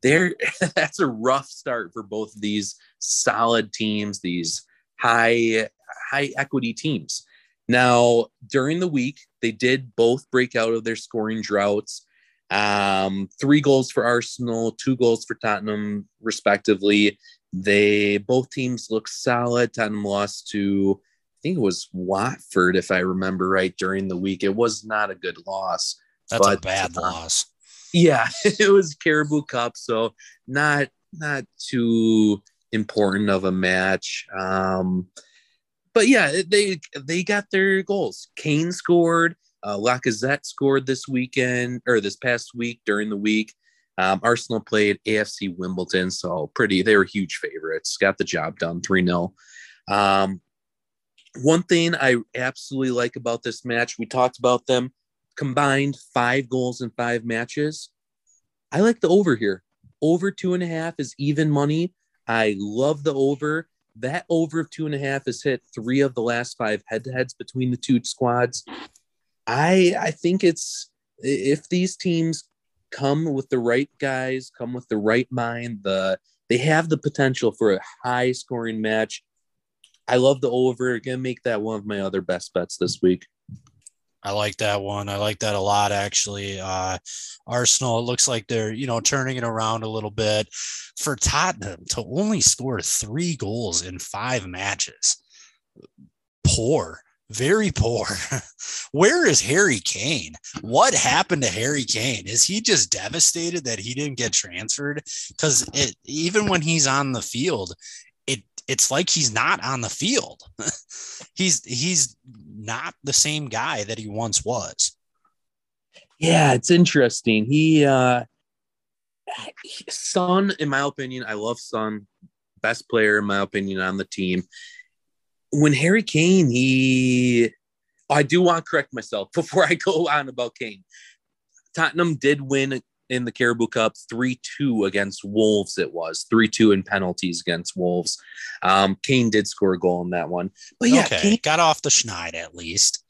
B: there that's a rough start for both of these solid teams, these high high equity teams. Now, during the week, they did both break out of their scoring droughts. Um, three goals for Arsenal, two goals for Tottenham, respectively. They both teams look solid. Tottenham lost to I think it was Watford, if I remember right, during the week. It was not a good loss.
A: That's but, a bad uh, loss.
B: Yeah, it was Carabao Cup, so not not too important of a match. Um, but yeah, they they got their goals. Kane scored. Uh, Lacazette scored this weekend or this past week during the week. Um, Arsenal played AFC Wimbledon, so pretty. They were huge favorites. Got the job done, three 0 um, one thing I absolutely like about this match, we talked about them combined five goals in five matches. I like the over here. Over two and a half is even money. I love the over. That over of two and a half has hit three of the last five head to heads between the two squads. I I think it's if these teams come with the right guys, come with the right mind, the they have the potential for a high scoring match. I love the over. Gonna make that one of my other best bets this week.
A: I like that one. I like that a lot, actually. Uh, Arsenal, it looks like they're, you know, turning it around a little bit. For Tottenham to only score three goals in five matches, poor, very poor. Where is Harry Kane? What happened to Harry Kane? Is he just devastated that he didn't get transferred? Because even when he's on the field, it it's like he's not on the field. he's he's not the same guy that he once was.
B: Yeah, it's interesting. He uh Son, in my opinion, I love Son, best player in my opinion on the team. When Harry Kane, he I do want to correct myself before I go on about Kane. Tottenham did win in the Carabao Cup, 3 2 against Wolves, it was 3 2 in penalties against Wolves. Um, Kane did score a goal in that one.
A: But yeah, okay. Kane, got off the schneid at least.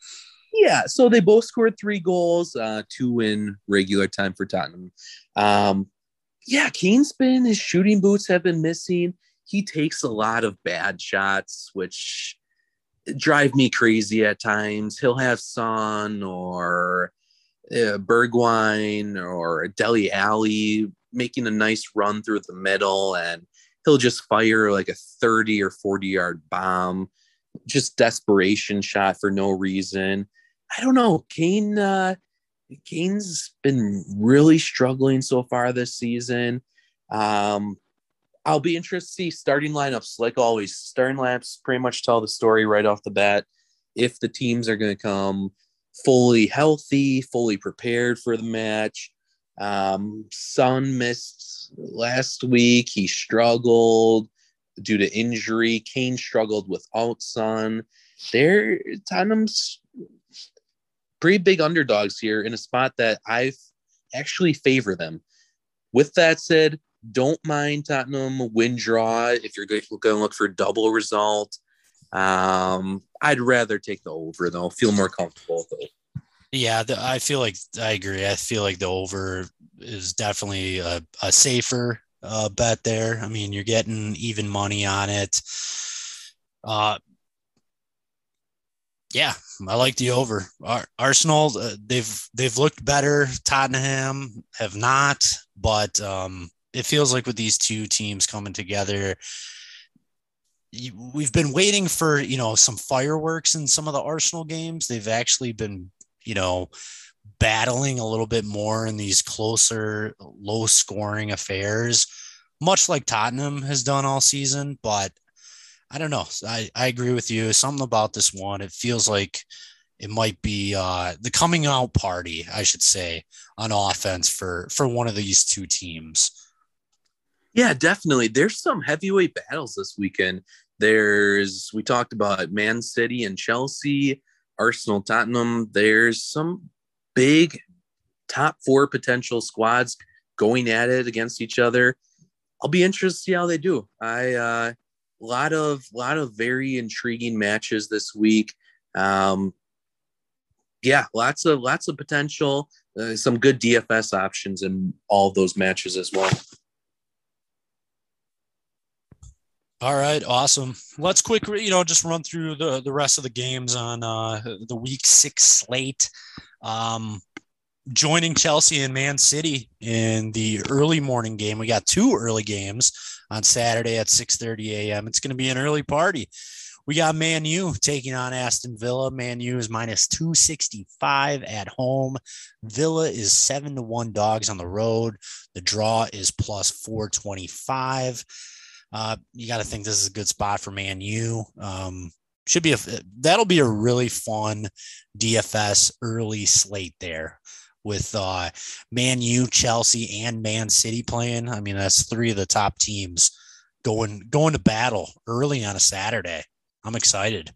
B: Yeah, so they both scored three goals, uh, two in regular time for Tottenham. Um, yeah, Kane's been, his shooting boots have been missing. He takes a lot of bad shots, which drive me crazy at times. He'll have Son or uh, Bergwijn or Dele Alli making a nice run through the middle, and he'll just fire like a 30 or 40 yard bomb, just desperation shot for no reason. I don't know. Kane, uh, Kane's been really struggling so far this season. Um, I'll be interested to see starting lineups. Like always, starting lineups pretty much tell the story right off the bat. If the teams are going to come fully healthy, fully prepared for the match. Um, Son missed last week. He struggled due to injury. Kane struggled without Son. They're Tottenham's pretty big underdogs here in a spot that I've actually favor them. With that said, don't mind Tottenham win draw if you're going to look for double result. Um, I'd rather take the over though. Feel more comfortable though.
A: Yeah, the, I feel like I agree. I feel like the over is definitely a, a safer uh, bet there. I mean, you're getting even money on it. Uh, yeah, I like the over. Arsenal, uh, they've they've looked better. Tottenham have not, but um, it feels like with these two teams coming together, we've been waiting for you know some fireworks in some of the Arsenal games. They've actually been you know battling a little bit more in these closer, low scoring affairs, much like Tottenham has done all season. But I don't know. I, I agree with you. Something about this one, it feels like it might be uh, the coming out party, I should say, on offense for for one of these two teams.
B: Yeah, definitely. There's some heavyweight battles this weekend. There's we talked about Man City and Chelsea, Arsenal, Tottenham. There's some big top four potential squads going at it against each other. I'll be interested to see how they do. I uh, a lot of lot of very intriguing matches this week. Um, yeah, lots of lots of potential. Uh, some good DFS options in all those matches as well.
A: All right, awesome. Let's quick, you know, just run through the the rest of the games on uh, the week six slate. Um, joining Chelsea and Man City in the early morning game. We got two early games on Saturday at 6:30 a.m. It's going to be an early party. We got Man U taking on Aston Villa. Man U is minus 265 at home. Villa is seven to one dogs on the road. The draw is plus 425. Uh, you got to think this is a good spot for Man U. Um, should be a that'll be a really fun DFS early slate there with uh, Man U, Chelsea, and Man City playing. I mean, that's three of the top teams going going to battle early on a Saturday. I'm excited.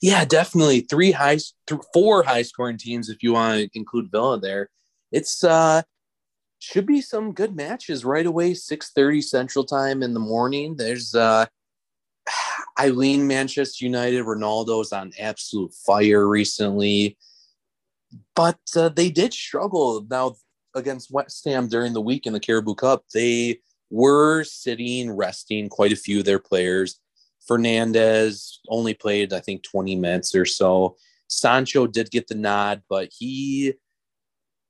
B: Yeah, definitely three high, th- four high scoring teams if you want to include Villa there. It's uh should be some good matches right away. Six thirty Central Time in the morning. There's uh Eileen Manchester United. Ronaldo's on absolute fire recently, but uh, they did struggle now against West Ham during the week in the Carabao Cup. They were sitting, resting quite a few of their players. Fernandes only played, I think, 20 minutes or so. Sancho did get the nod, but he,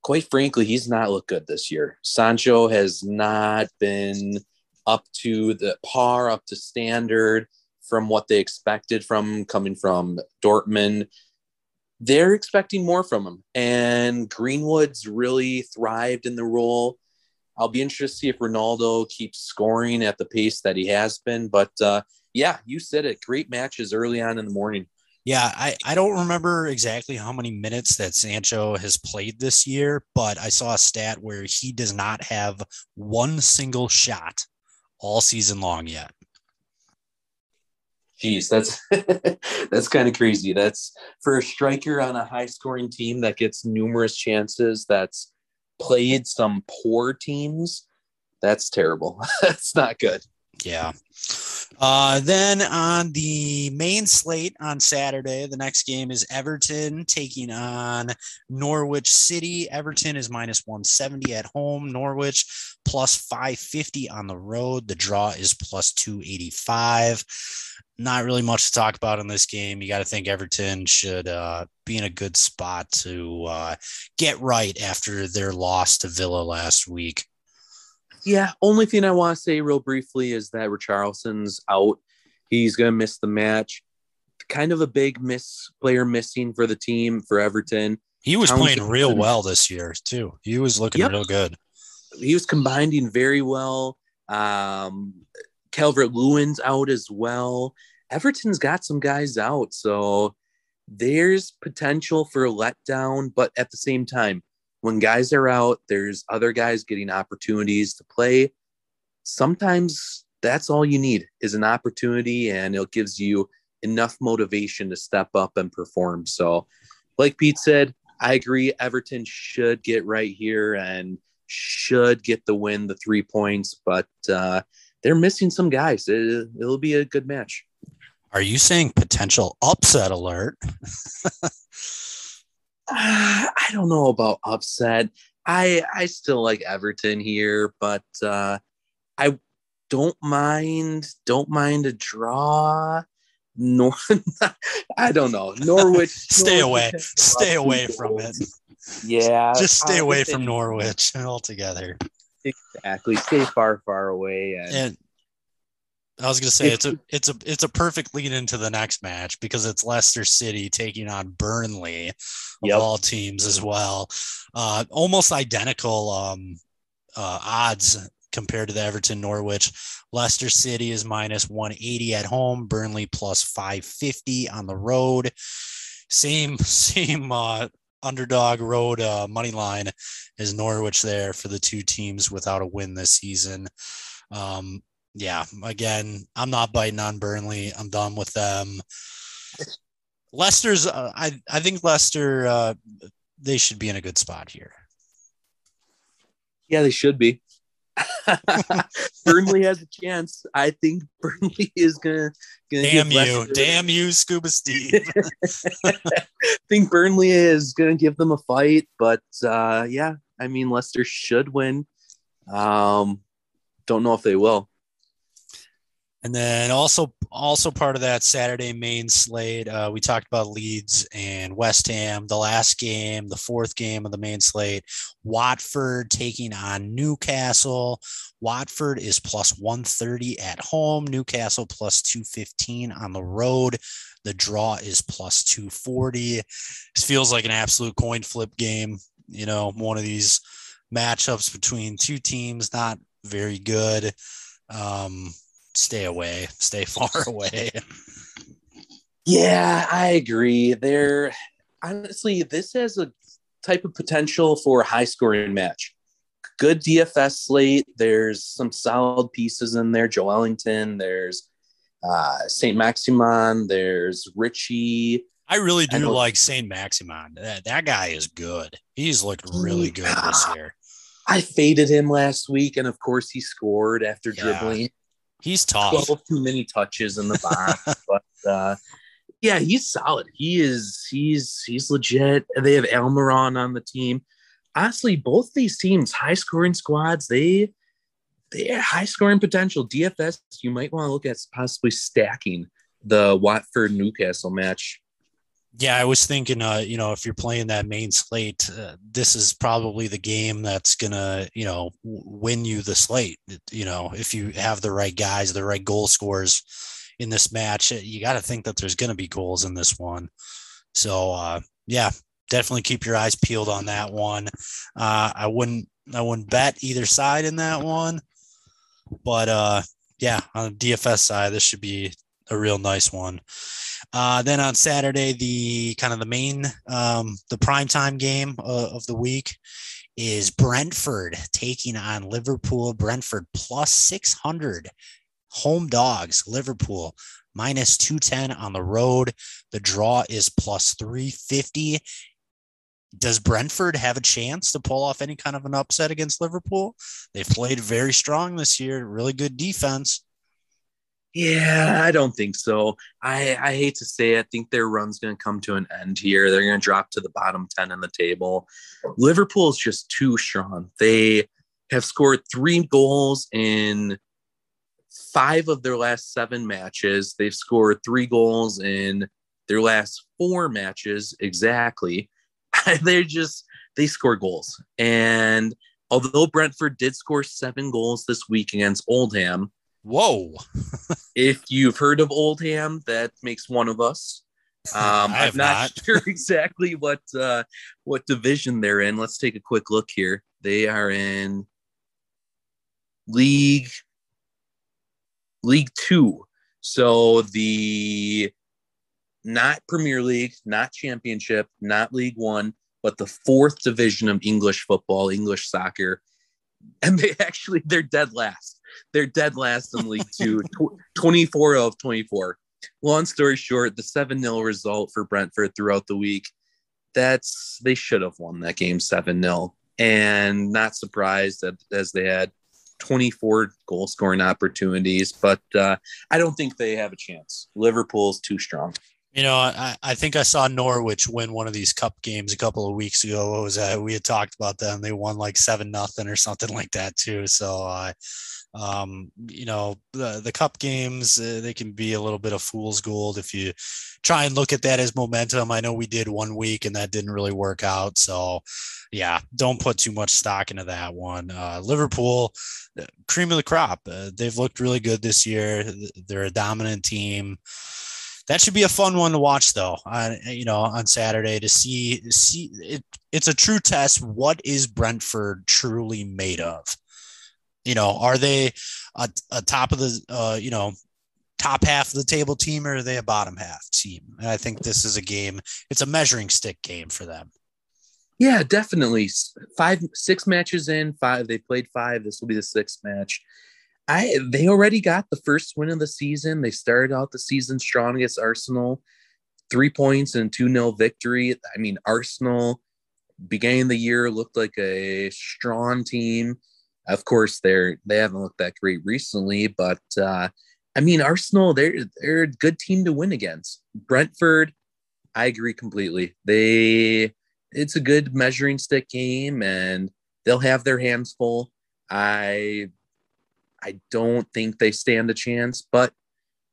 B: quite frankly, he's not looked good this year. Sancho has not been up to the par, up to standard from what they expected from coming from Dortmund. They're expecting more from him, and Greenwood's really thrived in the role. I'll be interested to see if Ronaldo keeps scoring at the pace that he has been. But uh, yeah, you said it. Great matches early on in the morning.
A: Yeah, I, I don't remember exactly how many minutes that Sancho has played this year, but I saw a stat where he does not have one single shot all season long yet.
B: Jeez, that's that's kind of crazy. That's for a striker on a high scoring team that gets numerous chances, that's played some poor teams. That's terrible. that's not good.
A: Yeah. Uh, then on the main slate on Saturday, the next game is Everton taking on Norwich City. Everton is minus 170 at home, Norwich plus 550 on the road. The draw is plus 285 not really much to talk about in this game. You got to think Everton should uh, be in a good spot to uh, get right after their loss to Villa last week.
B: Yeah, only thing I want to say real briefly is that Richarlison's out. He's going to miss the match. Kind of a big miss player missing for the team for Everton.
A: He was Townsend, playing real well this year too. He was looking yep. real good.
B: He was combining very well. Um, Calvert Lewin's out as well. Everton's got some guys out, so there's potential for a letdown, but at the same time, when guys are out, there's other guys getting opportunities to play. Sometimes that's all you need is an opportunity, and it gives you enough motivation to step up and perform. So, like Pete said, I agree. Everton should get right here and should get the win, the three points, but uh, they're missing some guys. It, it'll be a good match.
A: Are you saying potential upset alert?
B: uh, I don't know about upset. I I still like Everton here, but uh, I don't mind don't mind a draw. Nor I don't know Norwich.
A: stay
B: Norwich
A: away. Stay away from it.
B: Yeah,
A: Just stay away from Norwich altogether.
B: Exactly, stay far, far away. And,
A: And I was gonna say
B: If-
A: it's a it's a it's a perfect lead into the next match because it's Leicester City taking on Burnley of
B: Yep.
A: all teams as well. Uh, almost identical um, uh, odds compared to the Everton Norwich. Leicester City is minus 180 at home, Burnley plus 550 on the road. Same same uh, underdog road uh, money line as Norwich there for the two teams without a win this season. Um, yeah, again, I'm not biting on Burnley. I'm done with them. Leicester's, uh, I I think Leicester, uh, they should be in a good spot here.
B: yeah, they should be. Burnley has a chance. I think Burnley is gonna. gonna
A: Damn
B: give
A: you,
B: Leicester-
A: damn you, Scuba Steve.
B: I think Burnley is going to give them a fight, but uh, yeah, I mean Leicester should win. Um, don't know if they will.
A: And then also also part of that Saturday main slate, uh, we talked about Leeds and West Ham. The last game, the fourth game of the main slate, Watford taking on Newcastle. Watford is plus 130 at home, Newcastle plus 215 on the road. The draw is plus 240. This feels like an absolute coin flip game. You know, one of these matchups between two teams, not very good. Um, stay away, stay far away.
B: Yeah, I agree. There, honestly, this has a type of potential for a high scoring match. Good DFS slate. There's some solid pieces in there. Joelinton. There's uh, Saint Maximin. There's Ritchie.
A: I really do
B: know-
A: like Saint Maximin. That, that guy is good. He's looked really good this year.
B: I faded him last week, and of course, he scored after
A: Yeah.
B: dribbling
A: He's tough.
B: 12 too many touches in the box. but uh, yeah, he's solid. He is. He's he's legit. They have Almiron on the team. Honestly, both these teams, high scoring squads, they they have high scoring potential. DFS, you might want to look at possibly stacking the Watford Newcastle match.
A: Yeah, I was thinking, uh, you know, if you're playing that main slate, uh, this is probably the game that's gonna, you know, win you the slate. You know, if you have the right guys, the right goal scorers in this match, uh, you got to think that there's gonna be goals in this one. So, uh, yeah, definitely keep your eyes peeled on that one. Uh, I wouldn't, I wouldn't bet either side in that one, but uh, yeah, on the DFS side, this should be a real nice one. Uh, then on Saturday, the kind of the main, um, the primetime game uh, of the week is Brentford taking on Liverpool. Brentford plus 600 home dogs. Liverpool minus 210 on the road. The draw is plus 350. Does Brentford have a chance to pull off any kind of an upset against Liverpool? They've played very strong this year, really good defense.
B: Yeah, I don't think so. I, I hate to say it. I think their run's going to come to an end here. They're going to drop to the bottom 10 in the table. Liverpool's just too strong. They have scored three goals in five of their last seven matches. They've scored three goals in their last four matches exactly. They're just, they score goals. And although Brentford did score seven goals this week against Oldham,
A: Whoa.
B: if you've heard of Oldham, that makes one of us. Um, I'm not,
A: not.
B: sure exactly what uh, what division they're in. Let's take a quick look here. They are in League League Two, so the not Premier League, not Championship, not League One, but the fourth division of English football, English soccer, and they actually they're dead last. They're dead last in League Two, tw- 24 of 24. Long story short, the 7 0 result for Brentford throughout the week, that's they should have won that game 7 0. And not surprised that as they had 24 goal scoring opportunities, but uh, I don't think they have a chance. Liverpool's too strong.
A: You know, I, I think I saw Norwich win one of these cup games a couple of weeks ago. What was that? We had talked about them. They won like seven nothing or something like that too. So, uh, um, you know, the the cup games uh, they can be a little bit of fool's gold if you try and look at that as momentum. I know we did one week and that didn't really work out. So, yeah, don't put too much stock into that one. Uh, Liverpool, uh, cream of the crop. Uh, they've looked really good this year. They're a dominant team that should be a fun one to watch though on you know on saturday to see see it, it's a true test what is brentford truly made of you know are they a, a top of the uh, you know top half of the table team or are they a bottom half team and i think this is a game it's a measuring stick game for them
B: yeah definitely five six matches in five they played five this will be the sixth match I they already got the first win of the season. They started out the season strong against Arsenal, three points and two nil victory. I mean, Arsenal beginning of the year looked like a strong team. Of course, they're they haven't looked that great recently, but uh, I mean, Arsenal they're they're a good team to win against. Brentford, I agree completely. They it's a good measuring stick game, and they'll have their hands full. I I don't think they stand a chance, but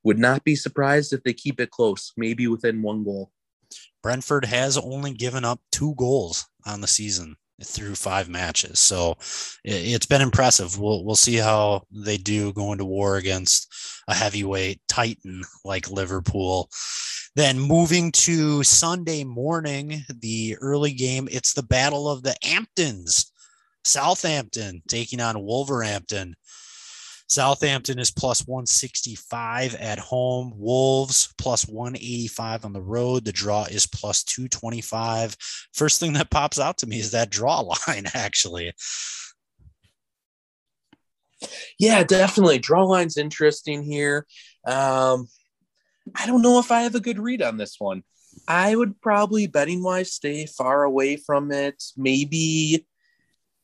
B: would not be surprised if they keep it close, maybe within one goal.
A: Brentford has only given up two goals on the season through five matches. So it's been impressive. We'll we'll see how they do going to war against a heavyweight titan like Liverpool. Then moving to Sunday morning, the early game, it's the Battle of the Amptons. Southampton taking on Wolverhampton. Southampton is plus 165 at home. Wolves plus 185 on the road. The draw is plus 225. First thing that pops out to me is that draw line, actually.
B: Yeah, definitely. Draw line's interesting here. Um, I don't know if I have a good read on this one. I would probably betting wise stay far away from it. Maybe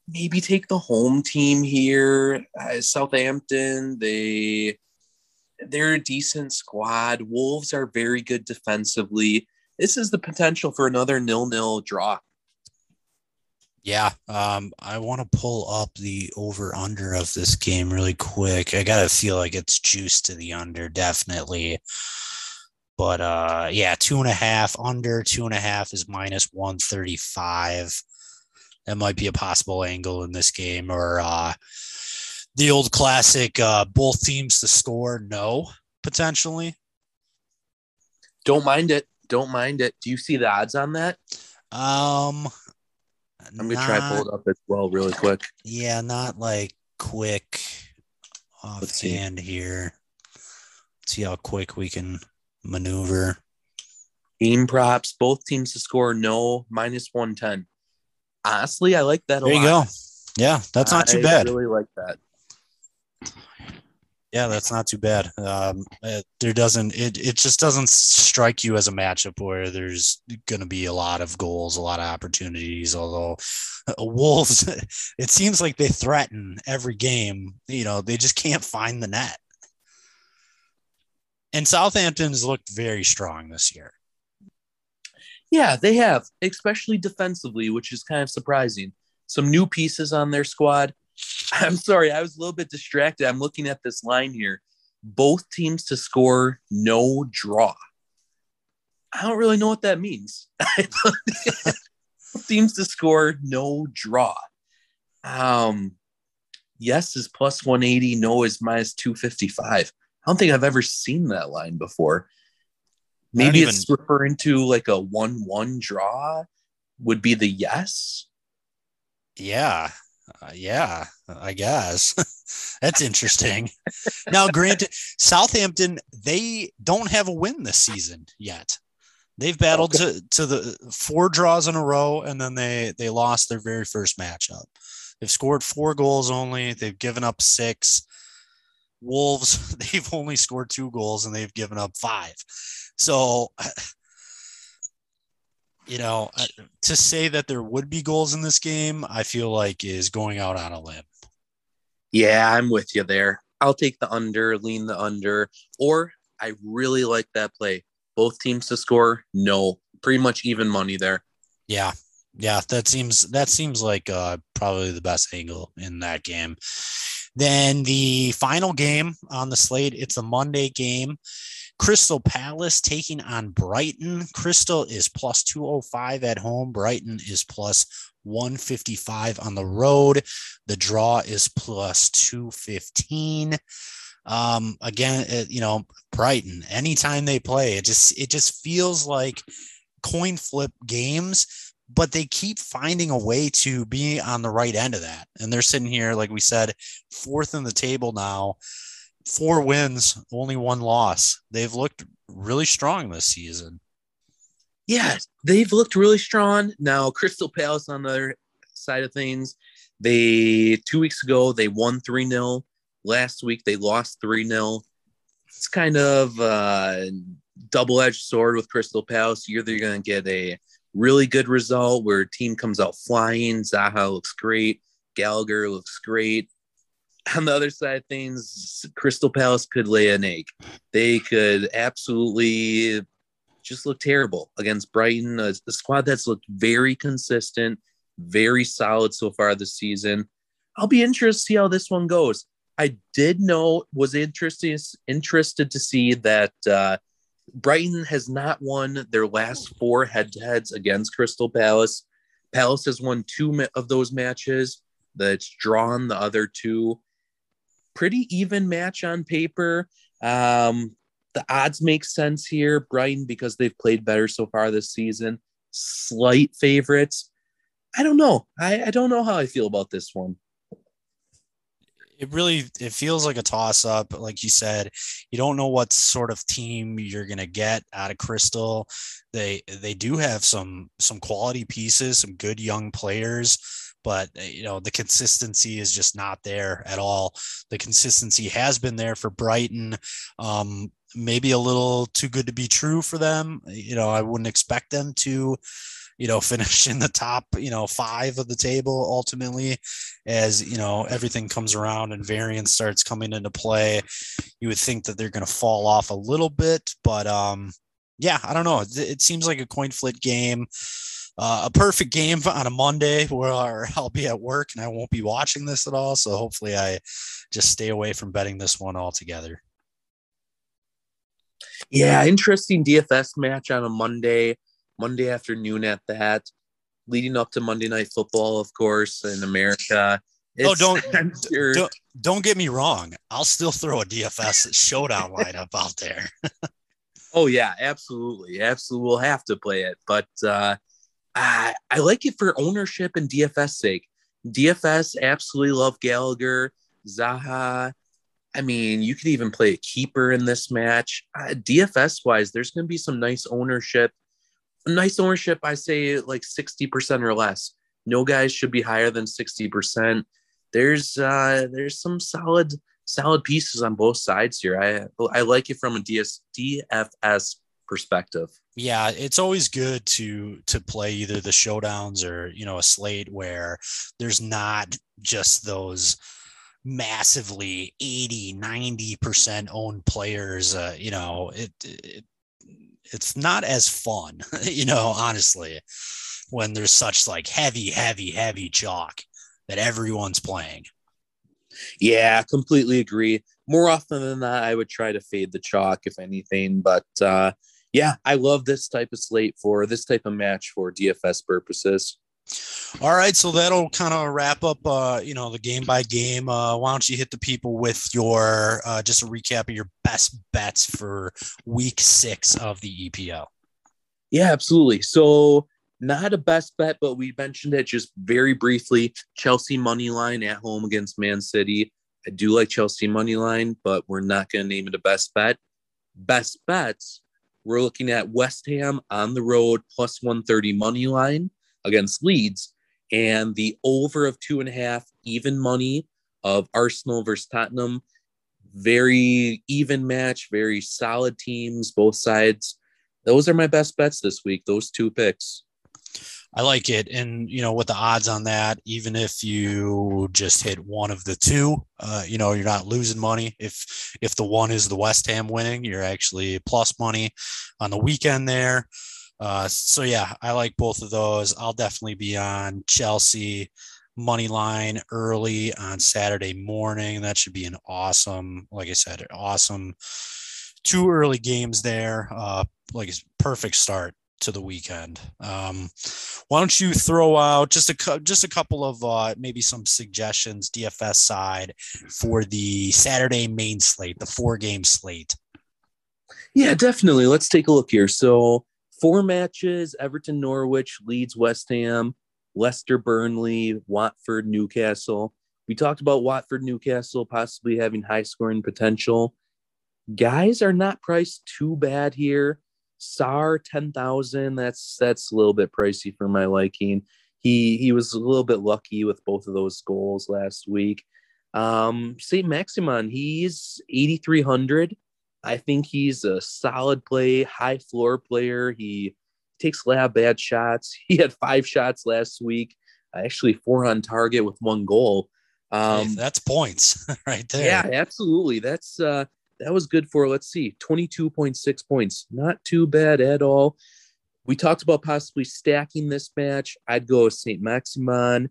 B: maybe take the home team here. Uh, Southampton, they they're a decent squad. Wolves are very good defensively. This is the potential for another nil-nil draw.
A: Yeah, um, I want to pull up the over under of this game really quick. I gotta feel like it's juice to the under, definitely. But uh, yeah, two and a half under two and a half is minus one thirty five that might be a possible angle in this game or uh, the old classic uh, both teams to score no potentially.
B: Don't mind it. Don't mind it. Do you see the odds on that?
A: Um
B: i'm gonna not, try pull it up as well really quick.
A: Yeah not like quick offhand here. See how quick we can maneuver.
B: Game props both teams to score no minus 110 honestly, I like that. A lot.
A: There you go. Yeah, that's not too bad.
B: I really like that.
A: Yeah, that's not too bad. Um, it, there doesn't it it just doesn't strike you as a matchup where there's going to be a lot of goals, a lot of opportunities. Although uh, Wolves, it seems like they threaten every game. You know, they just can't find the net. And Southampton's looked very strong this year.
B: Yeah, they have, especially defensively, which is kind of surprising. Some new pieces on their squad. I'm sorry, I was a little bit distracted. I'm looking at this line here. Both teams to score no draw. I don't really know what that means. teams to score no draw. Um, yes is plus 180, no is minus 255. I don't think I've ever seen that line before. Maybe even... it's referring to like a one-one draw. Would be the yes.
A: Yeah, uh, yeah, I guess that's interesting. now, granted, Southampton they don't have a win this season yet. They've battled okay. to, to the four draws in a row, and then they they lost their very first matchup. They've scored four goals only. They've given up six. Wolves, they've only scored two goals and they've given up five. So, you know, to say that there would be goals in this game, I feel like is going out on a limb.
B: Yeah, I'm with you there. I'll take the under, lean the under, or I really like that play. Both teams to score? No. Pretty much even money there.
A: Yeah. Yeah, that seems that seems like uh, probably the best angle in that game. Then the final game on the slate, it's a Monday game. Crystal Palace taking on Brighton. Crystal is plus 205 at home. Brighton is plus 155 on the road. The draw is plus 215. Um, again, it, you know, Brighton, anytime they play, it just it just feels like coin flip games, but they keep finding a way to be on the right end of that. And they're sitting here, like we said, fourth in the table now four wins, only one loss. They've looked really strong this season.
B: Yeah, they've looked really strong. Now, Crystal Palace on the other side of things, they two weeks ago they won 3 0. Last week they lost 3 0. It's kind of a double edged sword with Crystal Palace. You're either going to get a really good result where team comes out flying. Zaha looks great. Gallagher looks great on the other side of things, Crystal Palace could lay an egg. They could absolutely just look terrible against Brighton, a, a squad that's looked very consistent, very solid so far this season. I'll be interested to see how this one goes. I did know was interesting interested to see that uh, Brighton has not won their last four head-to-heads against Crystal Palace. Palace has won two of those matches. That's drawn the other two pretty even match on paper. Um, the odds make sense here. Brighton, because they've played better so far this season, slight favorites. I don't know. I, I don't know how I feel about this one.
A: It really it feels like a toss up. Like you said, you don't know what sort of team you're gonna get out of Crystal. They they do have some some quality pieces, some good young players but uh, you know the consistency is just not there at all. The consistency has been there for Brighton. Um, maybe a little too good to be true for them. You know, I wouldn't expect them to, you know, finish in the top, you know, five of the table ultimately, as you know everything comes around and variance starts coming into play. You would think that they're going to fall off a little bit, but um, yeah, I don't know. It, it seems like a coin flip game uh, a perfect game on a Monday where I'll be at work and I won't be watching this at all. So hopefully I just stay away from betting this one altogether.
B: Yeah, interesting DFS match on a Monday, Monday afternoon at that, leading up to Monday Night Football, of course, in America.
A: Oh, it's, oh, don't, don't don't get me wrong. I'll still throw a DFS showdown lineup out there.
B: oh yeah, absolutely, absolutely. We'll have to play it, but uh, I, like it for ownership and DFS sake. DFS absolutely love Gallagher, Zaha. I mean, you could even play a keeper in this match. Uh, DFS wise, there's going to be some nice ownership. Nice ownership, I say like 60% or less. No guys should be higher than 60%. There's uh there's some solid solid pieces on both sides here. I I like it from a DS, DFS perspective.
A: Yeah, it's always good to to play either the showdowns or you know a slate where there's not just those massively 80 90% owned players uh, you know it, it it's not as fun you know honestly when there's such like heavy heavy heavy chalk that everyone's playing.
B: Yeah completely agree. More often than not i would try to fade the chalk if anything but uh yeah, I love this type of slate for this type of match for DFS purposes.
A: All right, so that'll kind of wrap up, uh, you know, the game by game. Uh, why don't you hit the people with your uh, just a recap of your best bets for Week Six of the EPL?
B: Yeah, absolutely. So not a best bet, but we mentioned it just very briefly. Chelsea money line at home against Man City. I do like Chelsea money line, but we're not going to name it a best bet. Best bets we're looking at West Ham on the road plus 130 money line against Leeds and the over of two and a half even money of Arsenal versus Tottenham. Very even match, very solid teams, both sides. Those are my best bets this week, those two picks.
A: I like it. And, you know, with the odds on that, even if you just hit one of the two, uh, you know, you're not losing money. If, if the one is the West Ham winning, you're actually plus money on the weekend there. Uh, so yeah, I like both of those. I'll definitely be on Chelsea money line early on Saturday morning. That should be an awesome, like I said, awesome two early games there. Uh, like perfect start to the weekend. Um, why don't you throw out just a just a couple of uh, maybe some suggestions DFS side for the Saturday main slate, the four game slate?
B: Yeah, definitely. Let's take a look here. So four matches: Everton, Norwich, Leeds, West Ham, Leicester, Burnley, Watford, Newcastle. We talked about Watford, Newcastle possibly having high scoring potential. Guys are not priced too bad here. Ten thousand. That's that's a little bit pricey for my liking. He he was a little bit lucky with both of those goals last week. Um, Saint Maximin, he's eighty three hundred. I think he's a solid play, high floor player. He takes a lab bad shots. He had five shots last week, actually four on target with one goal.
A: Um, that's points right there.
B: Yeah, absolutely. That's uh, that was good for, let's see, 22.6 points. Not too bad at all. We talked about possibly stacking this match. I'd go St. Maximin.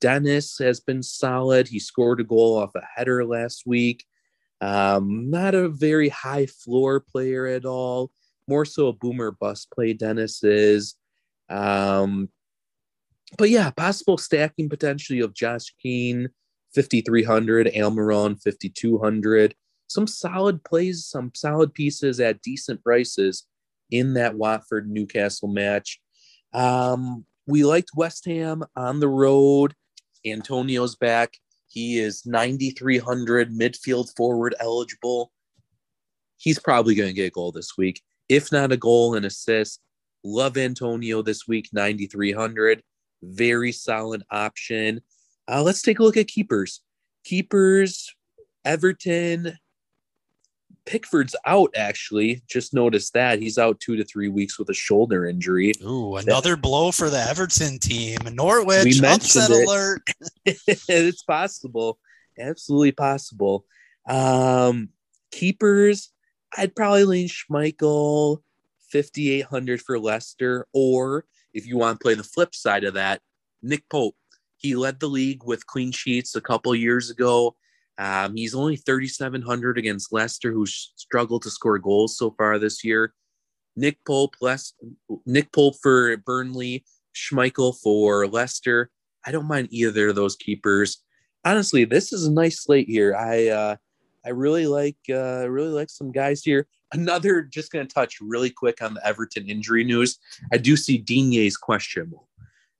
B: Dennis has been solid. He scored a goal off a header last week. Um, not a very high floor player at all. More so a boomer bust play, Dennis is. Um, but yeah, possible stacking potentially of Josh King, 5,300, Almiron, 5,200 some solid plays, some solid pieces at decent prices in that Watford Newcastle match. Um, we liked West Ham on the road. Antonio's back. He is 9,300 midfield forward eligible. He's probably going to get a goal this week. If not a goal, and assist. Love Antonio this week, 9,300. Very solid option. Uh, let's take a look at keepers. Keepers, Everton, Pickford's out actually. Just noticed that he's out two to three weeks with a shoulder injury.
A: Ooh, another that, blow for the Everton team. Norwich upset it. alert.
B: it's possible, absolutely possible. Um, keepers, I'd probably lean Schmeichel, fifty eight hundred for Leicester, or if you want to play the flip side of that, Nick Pope. He led the league with clean sheets a couple years ago. Um, he's only 3,700 against Leicester, who struggled to score goals so far this year. Nick Pope, Les, Nick Pope for Burnley, Schmeichel for Leicester. I don't mind either of those keepers. Honestly, this is a nice slate here. I uh, I really like uh, really like some guys here. Another, just going to touch really quick on the Everton injury news. I do see Digne's questionable.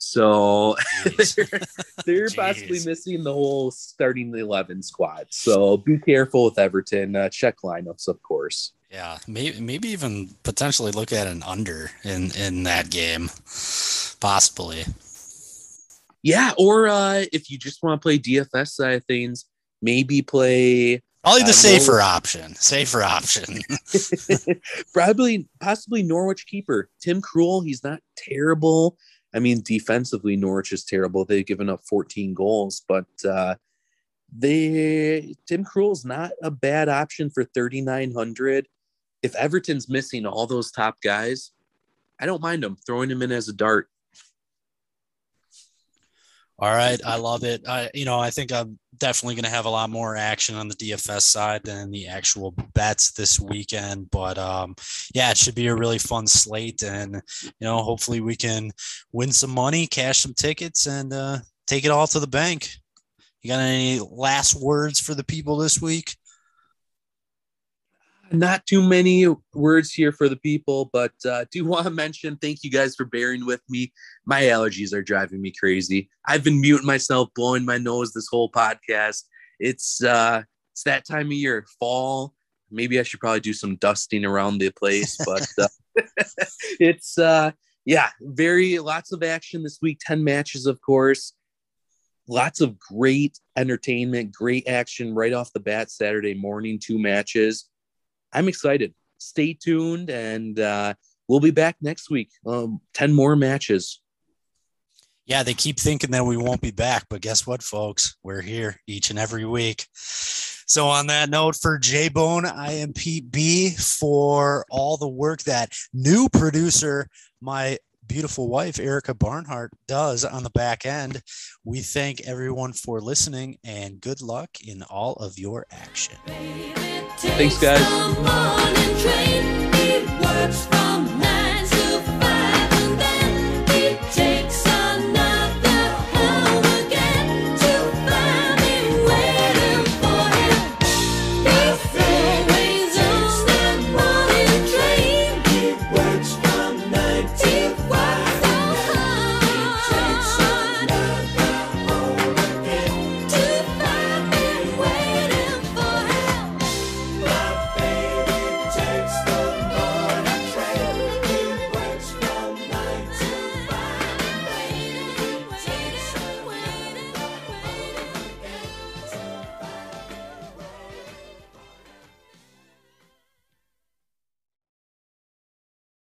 B: So they're, they're possibly missing the whole starting 11 squad. So be careful with Everton. Uh, check lineups, of course.
A: Yeah, maybe maybe even potentially look at an under in in that game, possibly.
B: Yeah, or uh, if you just want to play DFS side of things, maybe play
A: Probably the uh, safer Norwich. option. Safer option.
B: Probably, possibly Norwich keeper Tim Krul. He's not terrible. I mean, defensively, Norwich is terrible. They've given up 14 goals, but uh, they Tim Krul's not a bad option for 3,900. If Everton's missing all those top guys, I don't mind them throwing him in as a dart.
A: All right, I love it. I, you know, I think I'm definitely going to have a lot more action on the DFS side than the actual bets this weekend. But um, yeah, it should be a really fun slate, and you know, hopefully we can win some money, cash some tickets, and uh, take it all to the bank. You got any last words for the people this week?
B: Not too many words here for the people, but uh, do want to mention thank you guys for bearing with me. My allergies are driving me crazy. I've been muting myself, blowing my nose this whole podcast. It's uh, it's that time of year, fall. Maybe I should probably do some dusting around the place, but uh, it's uh, yeah, very lots of action this week. Ten matches, of course. Lots of great entertainment, great action right off the bat Saturday morning. Two matches I'm excited. Stay tuned, and uh, we'll be back next week. Um, Ten more matches.
A: Yeah, they keep thinking that we won't be back, but guess what, folks? We're here each and every week. So, on that note, for J Bone, I am Pete B. For all the work that new producer, my beautiful wife, Erica Barnhardt, does on the back end, we thank everyone for listening and good luck in all of your action.
B: Thanks, guys.